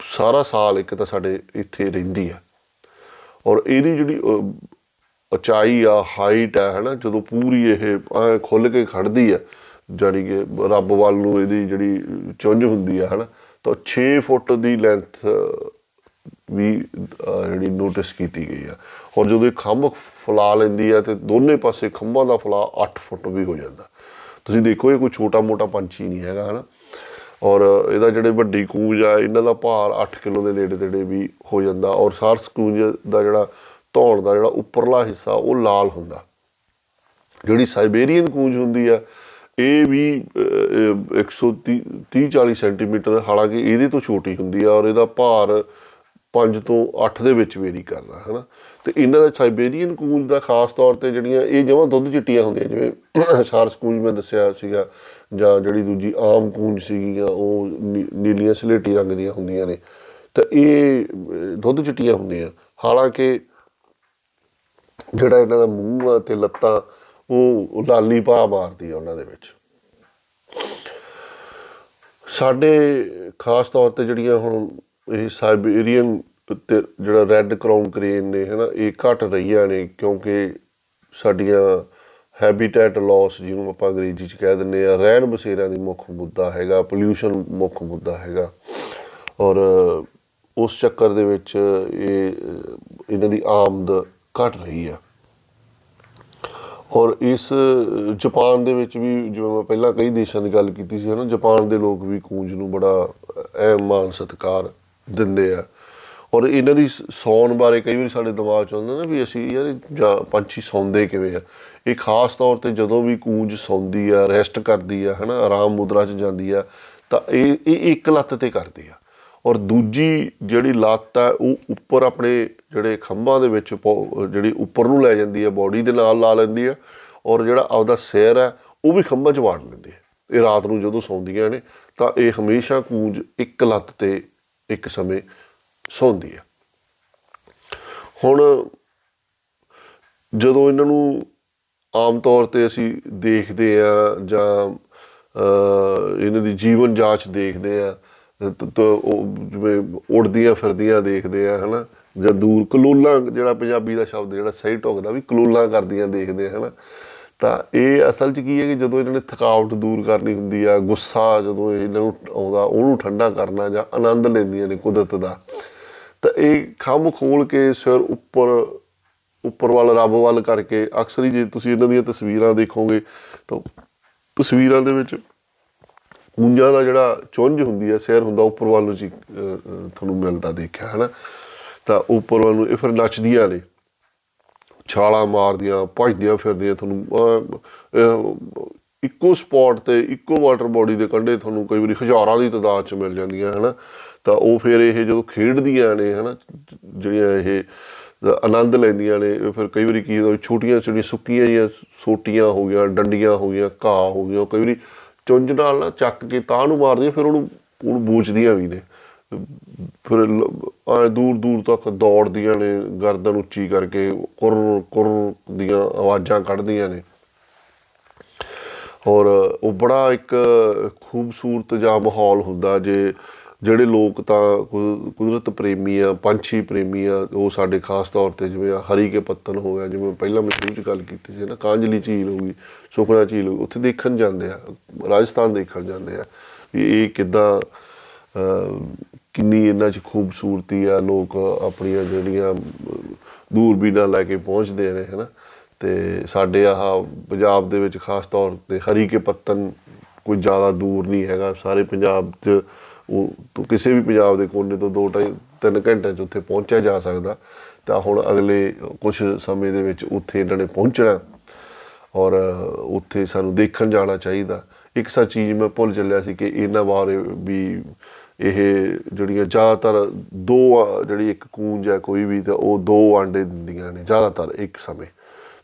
ਸਾਰਾ ਸਾਲ ਇੱਕ ਤਾਂ ਸਾਡੇ ਇੱਥੇ ਰਹਿੰਦੀ ਆ। ਔਰ ਇਹਦੀ ਜਿਹੜੀ ਅਹ, ਉਚਾਈ ਆ ਹਾਈਟ ਆ ਹਨਾ ਜਦੋਂ ਪੂਰੀ ਇਹ ਐਂ ਖੁੱਲ ਕੇ ਖੜਦੀ ਆ ਜਾਣੀ ਕਿ ਰੱਬ ਵੱਲ ਨੂੰ ਇਹਦੀ ਜਿਹੜੀ ਚੁੰਝ ਹੁੰਦੀ ਆ ਹਨਾ ਤਾਂ 6 ਫੁੱਟ ਦੀ ਲੈਂਥ ਵੀ ਅਹ, ਜਿਹੜੀ ਨੋਟਿਸ ਕੀਤੀ ਗਈ ਆ। ਔਰ ਜਦੋਂ ਇਹ ਖੰਭ ਫਲਾ ਲੈਂਦੀ ਆ ਤੇ ਦੋਨੇ ਪਾਸੇ ਖੰਭਾਂ ਦਾ ਫਲਾ 8 ਫੁੱਟ ਵੀ ਹੋ ਜਾਂਦਾ। ਤੁਸੀਂ ਦੇਖੋ ਇਹ ਕੋਈ ਛੋਟਾ ਮੋਟਾ ਪੰਛੀ ਨਹੀਂ ਹੈਗਾ ਹਨਾ। ਔਰ ਇਹਦਾ ਜਿਹੜੇ ਵੱਡੀ ਕੂੰਜ ਆ ਇਹਨਾਂ ਦਾ ਭਾਰ 8 ਕਿਲੋ ਦੇ ਨੇੜੇ ਤੇੜੇ ਵੀ ਹੋ ਜਾਂਦਾ। ਔਰ ਸਾਰਸ ਕੂੰਜ ਦਾ ਜਿਹੜਾ ਧੌਣ ਦਾ ਜਿਹੜਾ ਉੱਪਰਲਾ ਹਿੱਸਾ ਉਹ ਲਾਲ ਹੁੰਦਾ। ਜਿਹੜੀ ਸਾਈਬੇਰੀਅਨ ਕੂੰਜ ਹੁੰਦੀ ਆ ਇਹ ਵੀ 130 30 40 ਸੈਂਟੀਮੀਟਰ ਹਾਲਾਂਕਿ ਇਹਦੇ ਤੋਂ ਛੋਟੀ ਹੁੰਦੀ ਆ ਔਰ ਇਹਦਾ ਭਾਰ 5 ਤੋਂ 8 ਦੇ ਵਿੱਚ ਵੇਰੀ ਕਰਦਾ ਹੈ ਨਾ ਤੇ ਇਹਨਾਂ ਦਾ ਸਾਈਬੇਰੀਅਨ ਕੂੰਜ ਦਾ ਖਾਸ ਤੌਰ ਤੇ ਜਿਹੜੀਆਂ ਇਹ ਜਮਾਂ ਦੁੱਧ ਚਿੱਟੀਆਂ ਹੁੰਦੀਆਂ ਜਿਵੇਂ ਸਾਰਸ ਕੂੰਜ ਮੈਂ ਦੱਸਿਆ ਸੀਗਾ ਜਾਂ ਜਿਹੜੀ ਦੂਜੀ ਆਮ ਕੂੰਜ ਸੀਗੀਆਂ ਉਹ ਨੀ- ਨੀਲੀਆਂ ਸਲੇਟੀ ਰੰਗ ਦੀਆਂ ਹੁੰਦੀਆਂ ਨੇ ਤਾਂ ਇਹ ਅਹ, ਦੁੱਧ ਚਿੱਟੀਆਂ ਹੁੰਦੀਆਂ। ਹਾਲਾਂਕਿ ਜਿਹੜਾ ਇਹਨਾਂ ਦਾ ਮੂੰਹ ਆ ਤੇ ਲੱਤਾਂ ਉਹ ਲਾਲੀ ਪਾ ਮਾਰਦੀ ਆ ਉਹਨਾਂ ਦੇ ਵਿੱਚ। ਸਾਡੇ ਖਾਸ ਤੌਰ ਤੇ ਜਿਹੜੀਆਂ ਹੁਣ ਇਹ ਸਾਈਬੇਰੀਅਨ ਤੇ ਜਿਹੜਾ ਰੈੱਡ ਕਰਾਊਨ ਕ੍ਰੇਨ ਨੇ, ਹਨਾ, ਇਹ ਘਟ ਰਹੀਆਂ ਨੇ ਕਿਉਂਕਿ ਸਾਡੀਆਂ ਹੈਬਿਟੈਟ ਲਾਸ ਜਿਹਨੂੰ ਆਪਾਂ ਅੰਗਰੇਜ਼ੀ ਚ ਕਹਿ ਦਿੰਦੇ ਆ, ਰਹਿਣ ਬਸੇਰਿਆਂ ਦੀ ਮੁੱਖ ਮੁੱਦਾ ਹੈਗਾ ਪੋਲਿਊਸ਼ਨ ਮੁੱਖ ਮੁੱਦਾ ਹੈਗਾ। ਔਰ ਉਸ ਚੱਕਰ ਦੇ ਵਿੱਚ ਇਹ, ਇਹਨਾਂ ਦੀ ਆਮਦ ਘਟ ਰਹੀ ਆ। ਔਰ ਇਸ ਜਾਪਾਨ ਦੇ ਵਿੱਚ ਵੀ ਜਿਵੇਂ ਮੈਂ ਪਹਿਲਾਂ ਕਈ ਦੇਸ਼ਾਂ ਦੀ ਗੱਲ ਕੀਤੀ ਸੀ, ਹਨਾ, ਜਾਪਾਨ ਦੇ ਲੋਕ ਵੀ ਕੂੰਜ ਨੂੰ ਬੜਾ ਅਹਿਮ ਮਾਨ ਸਤਿਕਾਰ ਦਿੰਦੇ ਆ। ਔਰ ਇਹਨਾਂ ਦੀ ਸ- ਸੌਣ ਬਾਰੇ ਕਈ ਵਾਰੀ ਸਾਡੇ ਦਿਮਾਗ 'ਚ ਆਉਂਦਾ ਨਾ ਵੀ ਅਸੀਂ ਯਾਰ ਇਹ ਜਾਂ ਪੰਛੀ ਸੌਂਦੇ ਕਿਵੇਂ ਆ? ਇਹ ਖਾਸ ਤੌਰ ਤੇ ਜਦੋਂ ਵੀ ਕੂੰਜ ਸੌਂਦੀ ਆ, ਰੈਸਟ ਕਰਦੀ ਆ, ਹਨਾ, ਆਰਾਮ ਮੁਦਰਾ 'ਚ ਜਾਂਦੀ ਆ, ਤਾਂ ਇਹ ਇਹ ਇੱਕ ਲੱਤ ਤੇ ਕਰਦੀ ਆ। ਔਰ ਦੂਜੀ ਜਿਹੜੀ ਲੱਤ ਹੈ ਉਹ ਉੱਪਰ ਆਪਣੇ ਜਿਹੜੇ ਖੰਭਾਂ ਦੇ ਵਿੱਚ ਪੋ- ਜਿਹੜੀ ਉੱਪਰ ਨੂੰ ਲੈ ਜਾਂਦੀ ਹੈ ਬਾਡੀ ਦੇ ਨਾਲ ਲਾ ਲੈਂਦੀ ਹੈ ਔਰ ਜਿਹੜਾ ਆਪਦਾ ਸਿਰ ਹੈ ਉਹ ਵੀ ਖੰਭਾਂ 'ਚ ਵਾੜ ਲੈਂਦੀ ਹੈ। ਇਹ ਰਾਤ ਨੂੰ ਜਦੋਂ ਸੌਂਦੀਆਂ ਨੇ ਤਾਂ ਇਹ ਹਮੇਸ਼ਾ ਕੂੰਜ ਇੱਕ ਲੱਤ ਤੇ ਇੱਕ ਸਮੇਂ ਸੌਂਦੀ ਹੈ। ਹੁਣ ਜਦੋਂ ਇਹਨਾਂ ਨੂੰ ਆਮ ਤੌਰ ਤੇ ਅਸੀਂ ਦੇਖਦੇ ਆ ਜਾਂ ਅਹ, ਇਹਨਾਂ ਦੀ ਜੀਵਨ ਜਾਂਚ ਦੇਖਦੇ ਆ ਤ- ਤ- ਉਹ ਜਿਵੇਂ ਉੜਦੀਆਂ ਫਿਰਦੀਆਂ ਦੇਖਦੇ ਆ, ਹਨਾ? ਜਾਂ ਦੂਰ ਕਲੋਲਾਂ, ਜਿਹੜਾ ਪੰਜਾਬੀ ਦਾ ਸ਼ਬਦ ਜਿਹੜਾ ਸਹੀ ਢੁਕਦਾ, ਵੀ ਕਲੋਲਾਂ ਕਰਦੀਆਂ, ਦੇਖਦੇ ਆ, ਹਨਾ? ਤਾਂ ਇਹ ਅਸਲ 'ਚ ਕੀ ਹੈ ਕਿ ਜਦੋਂ ਇਹਨਾਂ ਨੇ ਥਕਾਵਟ ਦੂਰ ਕਰਨੀ ਹੁੰਦੀ ਆ, ਗੁੱਸਾ ਜਦੋਂ ਇਹਨਾਂ ਨੂੰ ਆਉਂਦਾ, ਉਹਨੂੰ ਠੰਡਾ ਕਰਨਾ ਜਾਂ ਆਨੰਦ ਲੈਂਦੀਆਂ ਨੇ ਕੁਦਰਤ ਦਾ, ਤਾਂ ਇਹ ਖੰਭ ਖੋਲ ਕੇ ਸਿਰ ਉੱਪਰ ਉੱਪਰ ਵੱਲ, ਰੱਬ ਵੱਲ ਕਰਕੇ, ਅਕਸਰ ਹੀ ਜੇ ਤੁਸੀਂ ਇਹਨਾਂ ਦੀਆਂ ਤਸਵੀਰਾਂ ਦੇਖੋਗੇ, ਤਾਂ ਤਸਵੀਰਾਂ ਦੇ ਵਿੱਚ ਕੂੰਜਾਂ ਦਾ ਜਿਹੜਾ ਚੁੰਝ ਹੁੰਦੀ ਹੈ ਸਿਰ ਹੁੰਦਾ ਉੱਪਰ ਵੱਲ ਨੂੰ ਜੀ ਅਹ, ਅਹ, ਤੁਹਾਨੂੰ ਮਿਲਦਾ ਦੇਖਿਆ ਹੈ ਨਾ ਤਾਂ ਉੱਪਰ ਵੱਲ ਨੂੰ ਇਹ ਫਿਰ ਨੱਚਦੀਆਂ ਨੇ। ਛਾਲਾਂ ਮਾਰਦੀਆਂ ਭੱਜਦੀਆਂ ਫਿਰਦੀਆਂ ਤੁਹਾਨੂੰ ਅਹ, ਅਹ, ਇੱਕੋ ਸਪੌਟ ਤੇ ਇੱਕੋ ਵਾਟਰ ਬੋਡੀ ਦੇ ਕੰਢੇ ਤੁਹਾਨੂੰ ਕਈ ਵਾਰੀ ਹਜ਼ਾਰਾਂ ਦੀ ਤਾਦਾਦ ਚ ਮਿਲ ਜਾਂਦੀਆਂ ਹਨਾ? ਤਾਂ ਉਹ ਫਿਰ ਇਹ ਜਦੋਂ ਖੇਡਦੀਆਂ ਨੇ ਹਨਾ ਜਿਹੜੀਆਂ ਇਹ ਆਨੰਦ ਲੈਂਦੀਆਂ ਨੇ ਇਹ ਫਿਰ ਕਈ ਵਾਰੀ ਕੀ ਹੁੰਦਾ ਵੀ ਛੋਟੀਆਂ ਛੋਟੀਆਂ ਸੁੱਕੀਆਂ ਜਿਹੀਆਂ ਸੋਟੀਆਂ ਹੋ ਗਈਆਂ ਡੰਡੀਆਂ ਹੋ ਗਈਆਂ ਘਾਹ ਹੋ ਗਈਆਂ ਕਈ ਵਾਰੀ ਚੁੰਝ ਨਾਲ ਨਾ ਚੱਕ ਕੇ ਤਾਂ ਨੂੰ ਮਾਰਦੀਆਂ, ਫਿਰ ਉਹਨੂੰ ਉਹਨੂੰ ਬੂਝਦੀਆਂ ਵੀ ਨੇ। ਫਿਰ ਆ ਦੂਰ ਦੂਰ ਤੱਕ ਦੌੜਦੀਆਂ ਨੇ, ਗਰਦਨ ਉੱਚੀ ਕਰਕੇ ਕੁਰ ਕੁਰ ਦੀਆਂ ਆਵਾਜ਼ਾਂ ਕੱਢਦੀਆਂ ਨੇ। ਔਰ ਉਹ ਬੜਾ ਇੱਕ ਖੂਬਸੂਰਤ ਜਿਹਾ ਮਾਹੌਲ ਹੁੰਦਾ ਜੇ ਜਿਹੜੇ ਲੋਕ ਤਾਂ ਕੁ- ਕੁਦਰਤ ਪ੍ਰੇਮੀ ਆ ਪੰਛੀ ਪ੍ਰੇਮੀ ਆ ਉਹ ਸਾਡੇ ਖਾਸ ਤੌਰ ਤੇ ਜਿਵੇਂ ਆਹ ਹਰੀ ਕੇ ਪੱਤਨ ਹੋ ਗਿਆ ਜਿਵੇਂ ਪਹਿਲਾਂ ਮੈਂ ਸ਼ੁਰੂ ਚ ਗੱਲ ਕੀਤੀ ਸੀ ਨਾ ਕਾਂਜਲੀ ਝੀਲ ਹੋ ਗਈ ਸੁਖਨਾ ਝੀਲ ਹੋ ਗਈ ਉੱਥੇ ਦੇਖਣ ਜਾਂਦੇ ਆ ਰਾਜਸਥਾਨ ਦੇਖਣ ਜਾਂਦੇ ਆ ਵੀ ਇਹ ਕਿਦਾਂ ਕਿੰਨੀ ਇਹਨਾਂ 'ਚ ਖੂਬਸੂਰਤੀ ਆ ਲੋਕ ਆਪਣੀਆਂ ਜਿਹੜੀਆਂ ਅਹ, ਦੂਰਬੀਨਾਂ ਲੈ ਕੇ ਪਹੁੰਚਦੇ ਨੇ ਹਨਾ ਤੇ ਸਾਡੇ ਆਹ ਪੰਜਾਬ ਦੇ ਵਿੱਚ ਖਾਸ ਤੌਰ ਤੇ ਹਰੀ ਕੇ ਪੱਤਨ ਕੋਈ ਜ਼ਿਆਦਾ ਦੂਰ ਨਹੀਂ ਹੈਗਾ ਸਾਰੇ ਪੰਜਾਬ 'ਚ ਉਹ ਤੋਂ ਕਿਸੇ ਵੀ ਪੰਜਾਬ ਦੇ ਕੋਨੇ ਤੋਂ 2 ਢਾਈ 3 ਘੰਟਿਆਂ 'ਚ ਉੱਥੇ ਪਹੁੰਚਿਆ ਜਾ ਸਕਦਾ। ਤਾਂ ਹੁਣ ਅਗਲੇ ਕੁਝ ਸਮੇਂ ਦੇ ਵਿੱਚ ਉੱਥੇ ਇਹਨਾਂ ਨੇ ਪਹੁੰਚਣਾ। ਔਰ ਉੱਥੇ ਸਾਨੂੰ ਦੇਖਣ ਜਾਣਾ ਚਾਹੀਦਾ। ਇੱਕ ਸੱਚ ਚੀਜ਼ ਮੈਂ ਭੁੱਲ ਚੱਲਿਆ ਸੀ ਕਿ ਇਹਨਾਂ ਬਾਰੇ ਵੀ ਇਹ ਜਿਹੜੀਆਂ ਜ਼ਿਆਦਾਤਰ ਦੋ ਆ- ਜਿਹੜੀ ਇੱਕ ਕੂੰਜ ਹੈ ਕੋਈ ਵੀ, ਤਾਂ ਉਹ ਦੋ ਆਂਡੇ ਦਿੰਦੀਆਂ ਨੇ ਜ਼ਿਆਦਾਤਰ ਇੱਕ ਸਮੇਂ।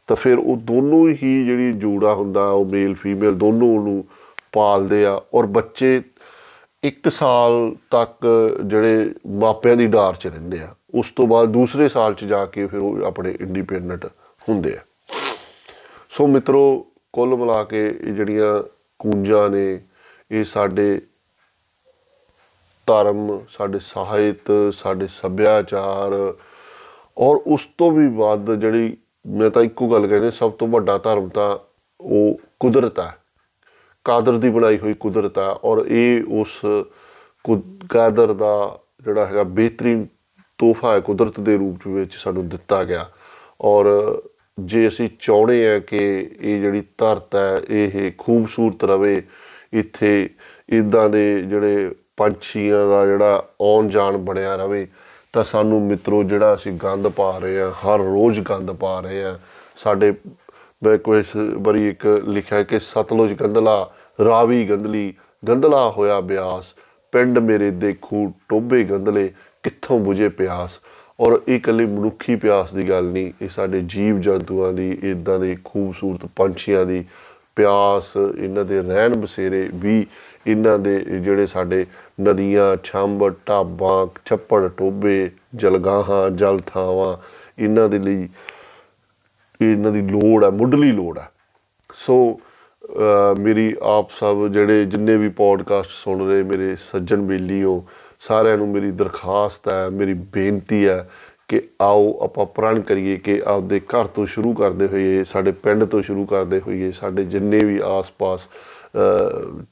ਤਾਂ ਫਿਰ ਉਹ ਦੋਨੋਂ ਹੀ ਜਿਹੜੀ ਜੋੜਾ ਹੁੰਦਾ, ਉਹ ਮੇਲ ਫੀਮੇਲ ਦੋਨੋਂ ਉਹਨੂੰ ਪਾਲਦੇ ਆ। ਔਰ ਬੱਚੇ ਇੱਕ ਸਾਲ ਤੱਕ ਜਿਹੜੇ ਮਾਪਿਆਂ ਦੀ ਡਾਰ 'ਚ ਰਹਿੰਦੇ ਆ, ਉਸ ਤੋਂ ਬਾਅਦ ਦੂਸਰੇ ਸਾਲ 'ਚ ਜਾ ਕੇ ਫਿਰ ਉਹ ਆਪਣੇ ਇੰਡੀਪੈਂਡੈਂਟ ਹੁੰਦੇ ਆ। ਸੋ ਮਿੱਤਰੋ, ਕੁੱਲ ਮਿਲਾ ਕੇ ਇਹ ਜਿਹੜੀਆਂ ਕੂੰਜਾਂ ਨੇ, ਇਹ ਸਾਡੇ ਧਰਮ, ਸਾਡੇ ਸਾਹਿਤ, ਸਾਡੇ ਸੱਭਿਆਚਾਰ ਔਰ ਉਸ ਤੋਂ ਵੀ ਵੱਧ ਜਿਹੜੀ ਮੈਂ ਤਾਂ ਇੱਕੋ ਗੱਲ ਕਹਿੰਦੇ, ਸਭ ਤੋਂ ਵੱਡਾ ਧਰਮ ਤਾਂ ਉਹ ਕੁਦਰਤ ਹੈ ਕਾਦਰ ਦੀ ਬਣਾਈ ਹੋਈ ਕੁਦਰਤ ਹੈ ਔਰ ਇਹ ਉਸ ਕੁ- ਕਾਦਰ ਦਾ ਜਿਹੜਾ ਹੈਗਾ ਬਿਹਤਰੀਨ ਤੋਹਫਾ ਹੈ ਕੁਦਰਤ ਦੇ ਰੂਪ ਵਿੱਚ ਸਾਨੂੰ ਦਿੱਤਾ ਗਿਆ। ਔਰ ਜੇ ਅਸੀਂ ਚਾਹੁੰਦੇ ਆ ਕਿ ਇਹ ਜਿਹੜੀ ਧਰਤ ਹੈ, ਇਹ ਖੂਬਸੂਰਤ ਰਵੇ, ਇੱਥੇ ਇਦਾਂ ਦੇ ਜਿਹੜੇ ਪੰਛੀਆਂ ਦਾ ਜਿਹੜਾ ਆਉਣ ਜਾਣ ਬਣਿਆ ਰਵੇ, ਤਾਂ ਸਾਨੂੰ ਮਿੱਤਰੋ ਜਿਹੜਾ ਅਸੀਂ ਗੰਦ ਪਾ ਰਹੇ ਆ ਹਰ ਰੋਜ਼ ਗੰਦ ਪਾ ਰਹੇ ਆ ਸਾਡੇ ਮੈਂ ਕੋਈ ਇਸ ਵਾਰੀ ਇੱਕ ਲਿਖਿਆ ਕਿ ਸਤਲੁਜ ਗੰਦਲਾ ਰਾਵੀ ਗੰਦਲੀ ਗੰਦਲਾ ਹੋਇਆ ਬਿਆਸ। ਪਿੰਡ ਮੇਰੇ ਦੇਖੂ ਟੋਬੇ ਗੰਦਲੇ ਕਿੱਥੋਂ 부ਝੇ ਪਿਆਸ। ਔਰ ਇਹ ਇਕੱਲੀ ਮਨੁੱਖੀ ਪਿਆਸ ਦੀ ਗੱਲ ਨਹੀਂ, ਇਹ ਸਾਡੇ ਜੀਵ ਜੰਤੂਆਂ ਦੀ ਇਦਾਂ ਦੇ ਖੂਬਸੂਰਤ ਪੰਛੀਆਂ ਦੀ ਪਿਆਸ, ਇਹਨਾਂ ਦੇ ਰਹਿਣ ਬਸੇਰੇ ਵੀ, ਇਹਨਾਂ ਦੇ ਜਿਹੜੇ ਸਾਡੇ ਨਦੀਆਂ ਛੰਭ ਢਾਬਾਂ, ਛੱਪੜ ਟੋਬੇ ਜਲਗਾਹਾਂ, ਜਲ ਥਾਵਾਂ, ਇਹਨਾਂ ਦੇ ਲਈ ਇਹਨਾਂ ਦੀ ਲੋੜ ਹੈ ਮੁੱਢਲੀ ਲੋੜ ਹੈ। ਸੋ ਅਹ ਮੇਰੀ ਆਪ ਸਭ ਜਿਹੜੇ ਜਿੰਨੇ ਵੀ ਪੋਡਕਾਸਟ ਸੁਣ ਰਹੇ ਮੇਰੇ ਸੱਜਣ ਬੇਲੀਓ ਸਾਰਿਆਂ ਨੂੰ ਮੇਰੀ ਦਰਖਾਸਤ ਹੈ ਮੇਰੀ ਬੇਨਤੀ ਹੈ ਕਿ ਆਓ ਆਪਾਂ ਪ੍ਰਣ ਕਰੀਏ ਕਿ ਆਪਦੇ ਘਰ ਤੋਂ ਸ਼ੁਰੂ ਕਰਦੇ ਹੋਈਏ ਸਾਡੇ ਪਿੰਡ ਤੋਂ ਸ਼ੁਰੂ ਕਰਦੇ ਹੋਈਏ ਸਾਡੇ ਜਿੰਨੇ ਵੀ ਆਸ-ਪਾਸ ਅਹ,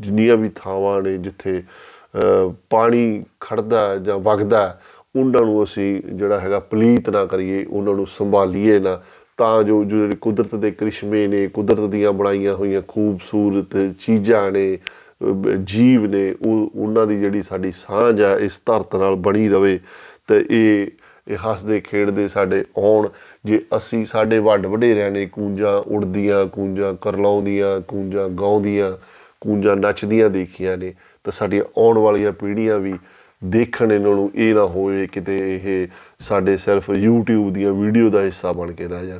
ਜਿੰਨੀਆਂ ਵੀ ਥਾਵਾਂ ਨੇ ਜਿੱਥੇ ਅਹ, ਪਾਣੀ ਖੜਦਾ ਹੈ ਜਾਂ ਵਗਦਾ ਹੈ, ਉਹਨਾਂ ਨੂੰ ਅਸੀਂ ਜਿਹੜਾ ਹੈਗਾ ਪਲੀਤ ਨਾ ਕਰੀਏ ਉਹਨਾਂ ਨੂੰ ਸੰਭਾਲੀਏ ਨਾ। ਤਾਂ ਜੋ ਜੋ ਜਿਹੜੇ ਕੁਦਰਤ ਦੇ ਕ੍ਰਿਸ਼ਮੇ ਨੇ, ਕੁਦਰਤ ਦੀਆਂ ਬਣਾਈਆਂ ਹੋਈਆਂ ਖੂਬਸੂਰਤ ਚੀਜ਼ਾਂ ਨੇ, ਅਹ, ਜੀਵ ਨੇ, ਉਹ, ਉਹਨਾਂ ਦੀ ਜਿਹੜੀ ਸਾਡੀ ਸਾਂਝ ਆ, ਇਸ ਧਰਤ ਨਾਲ ਬਣੀ ਰਵੇ ਤੇ ਇਹ ਇਹ ਹੱਸਦੇ ਖੇਡਦੇ ਸਾਡੇ ਆਉਣ। ਜੇ ਅਸੀਂ ਸਾਡੇ ਵੱਡ ਵਡੇਰਿਆਂ ਨੇ ਕੂੰਜਾਂ ਉੜਦੀਆਂ, ਕੂੰਜਾਂ ਕਰਲਾਉਂਦੀਆਂ, ਕੂੰਜਾਂ ਗਾਉਂਦੀਆਂ, ਕੂੰਜਾਂ ਨੱਚਦੀਆਂ ਦੇਖੀਆਂ ਨੇ, ਤਾਂ ਸਾਡੀਆਂ ਆਉਣ ਵਾਲੀਆਂ ਪੀੜ੍ਹੀਆਂ ਵੀ ਦੇਖਣ ਇਹਨਾਂ ਨੂੰ, ਇਹ ਨਾ ਹੋਵੇ ਕਿਤੇ ਇਹ ਸਾਡੇ ਸਿਰਫ YouTube ਦੀਆਂ ਵੀਡੀਓ ਦਾ ਹਿੱਸਾ ਬਣ ਕੇ ਰਹਿ ਜਾਣ।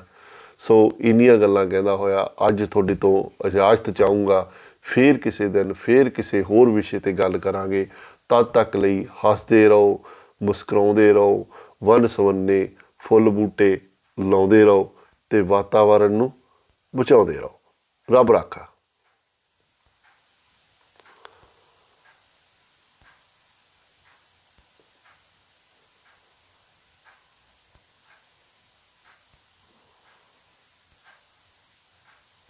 ਸੋ ਇੰਨੀਆਂ ਗੱਲਾਂ ਕਹਿੰਦਾ ਹੋਇਆ, ਅੱਜ ਤੁਹਾਡੇ ਤੋਂ ਇਜਾਜ਼ਤ ਚਾਹੂੰਗਾ, ਫੇਰ ਕਿਸੇ ਦਿਨ, ਫੇਰ ਕਿਸੇ ਹੋਰ ਵਿਸ਼ੇ ਤੇ ਗੱਲ ਕਰਾਂਗੇ। ਤਦ ਤੱਕ ਲਈ ਹੱਸਦੇ ਰਹੋ, ਮੁਸਕਰਾਉਂਦੇ ਰਹੋ, ਵਨ ਸਵੰਨੇ, ਫੁੱਲ ਬੂਟੇ ਲਾਉਂਦੇ ਰਹੋ ਤੇ ਵਾਤਾਵਰਣ ਨੂੰ ਬਚਾਉਂਦੇ ਰਹੋ। ਰੱਬ ਰਾਖਾ।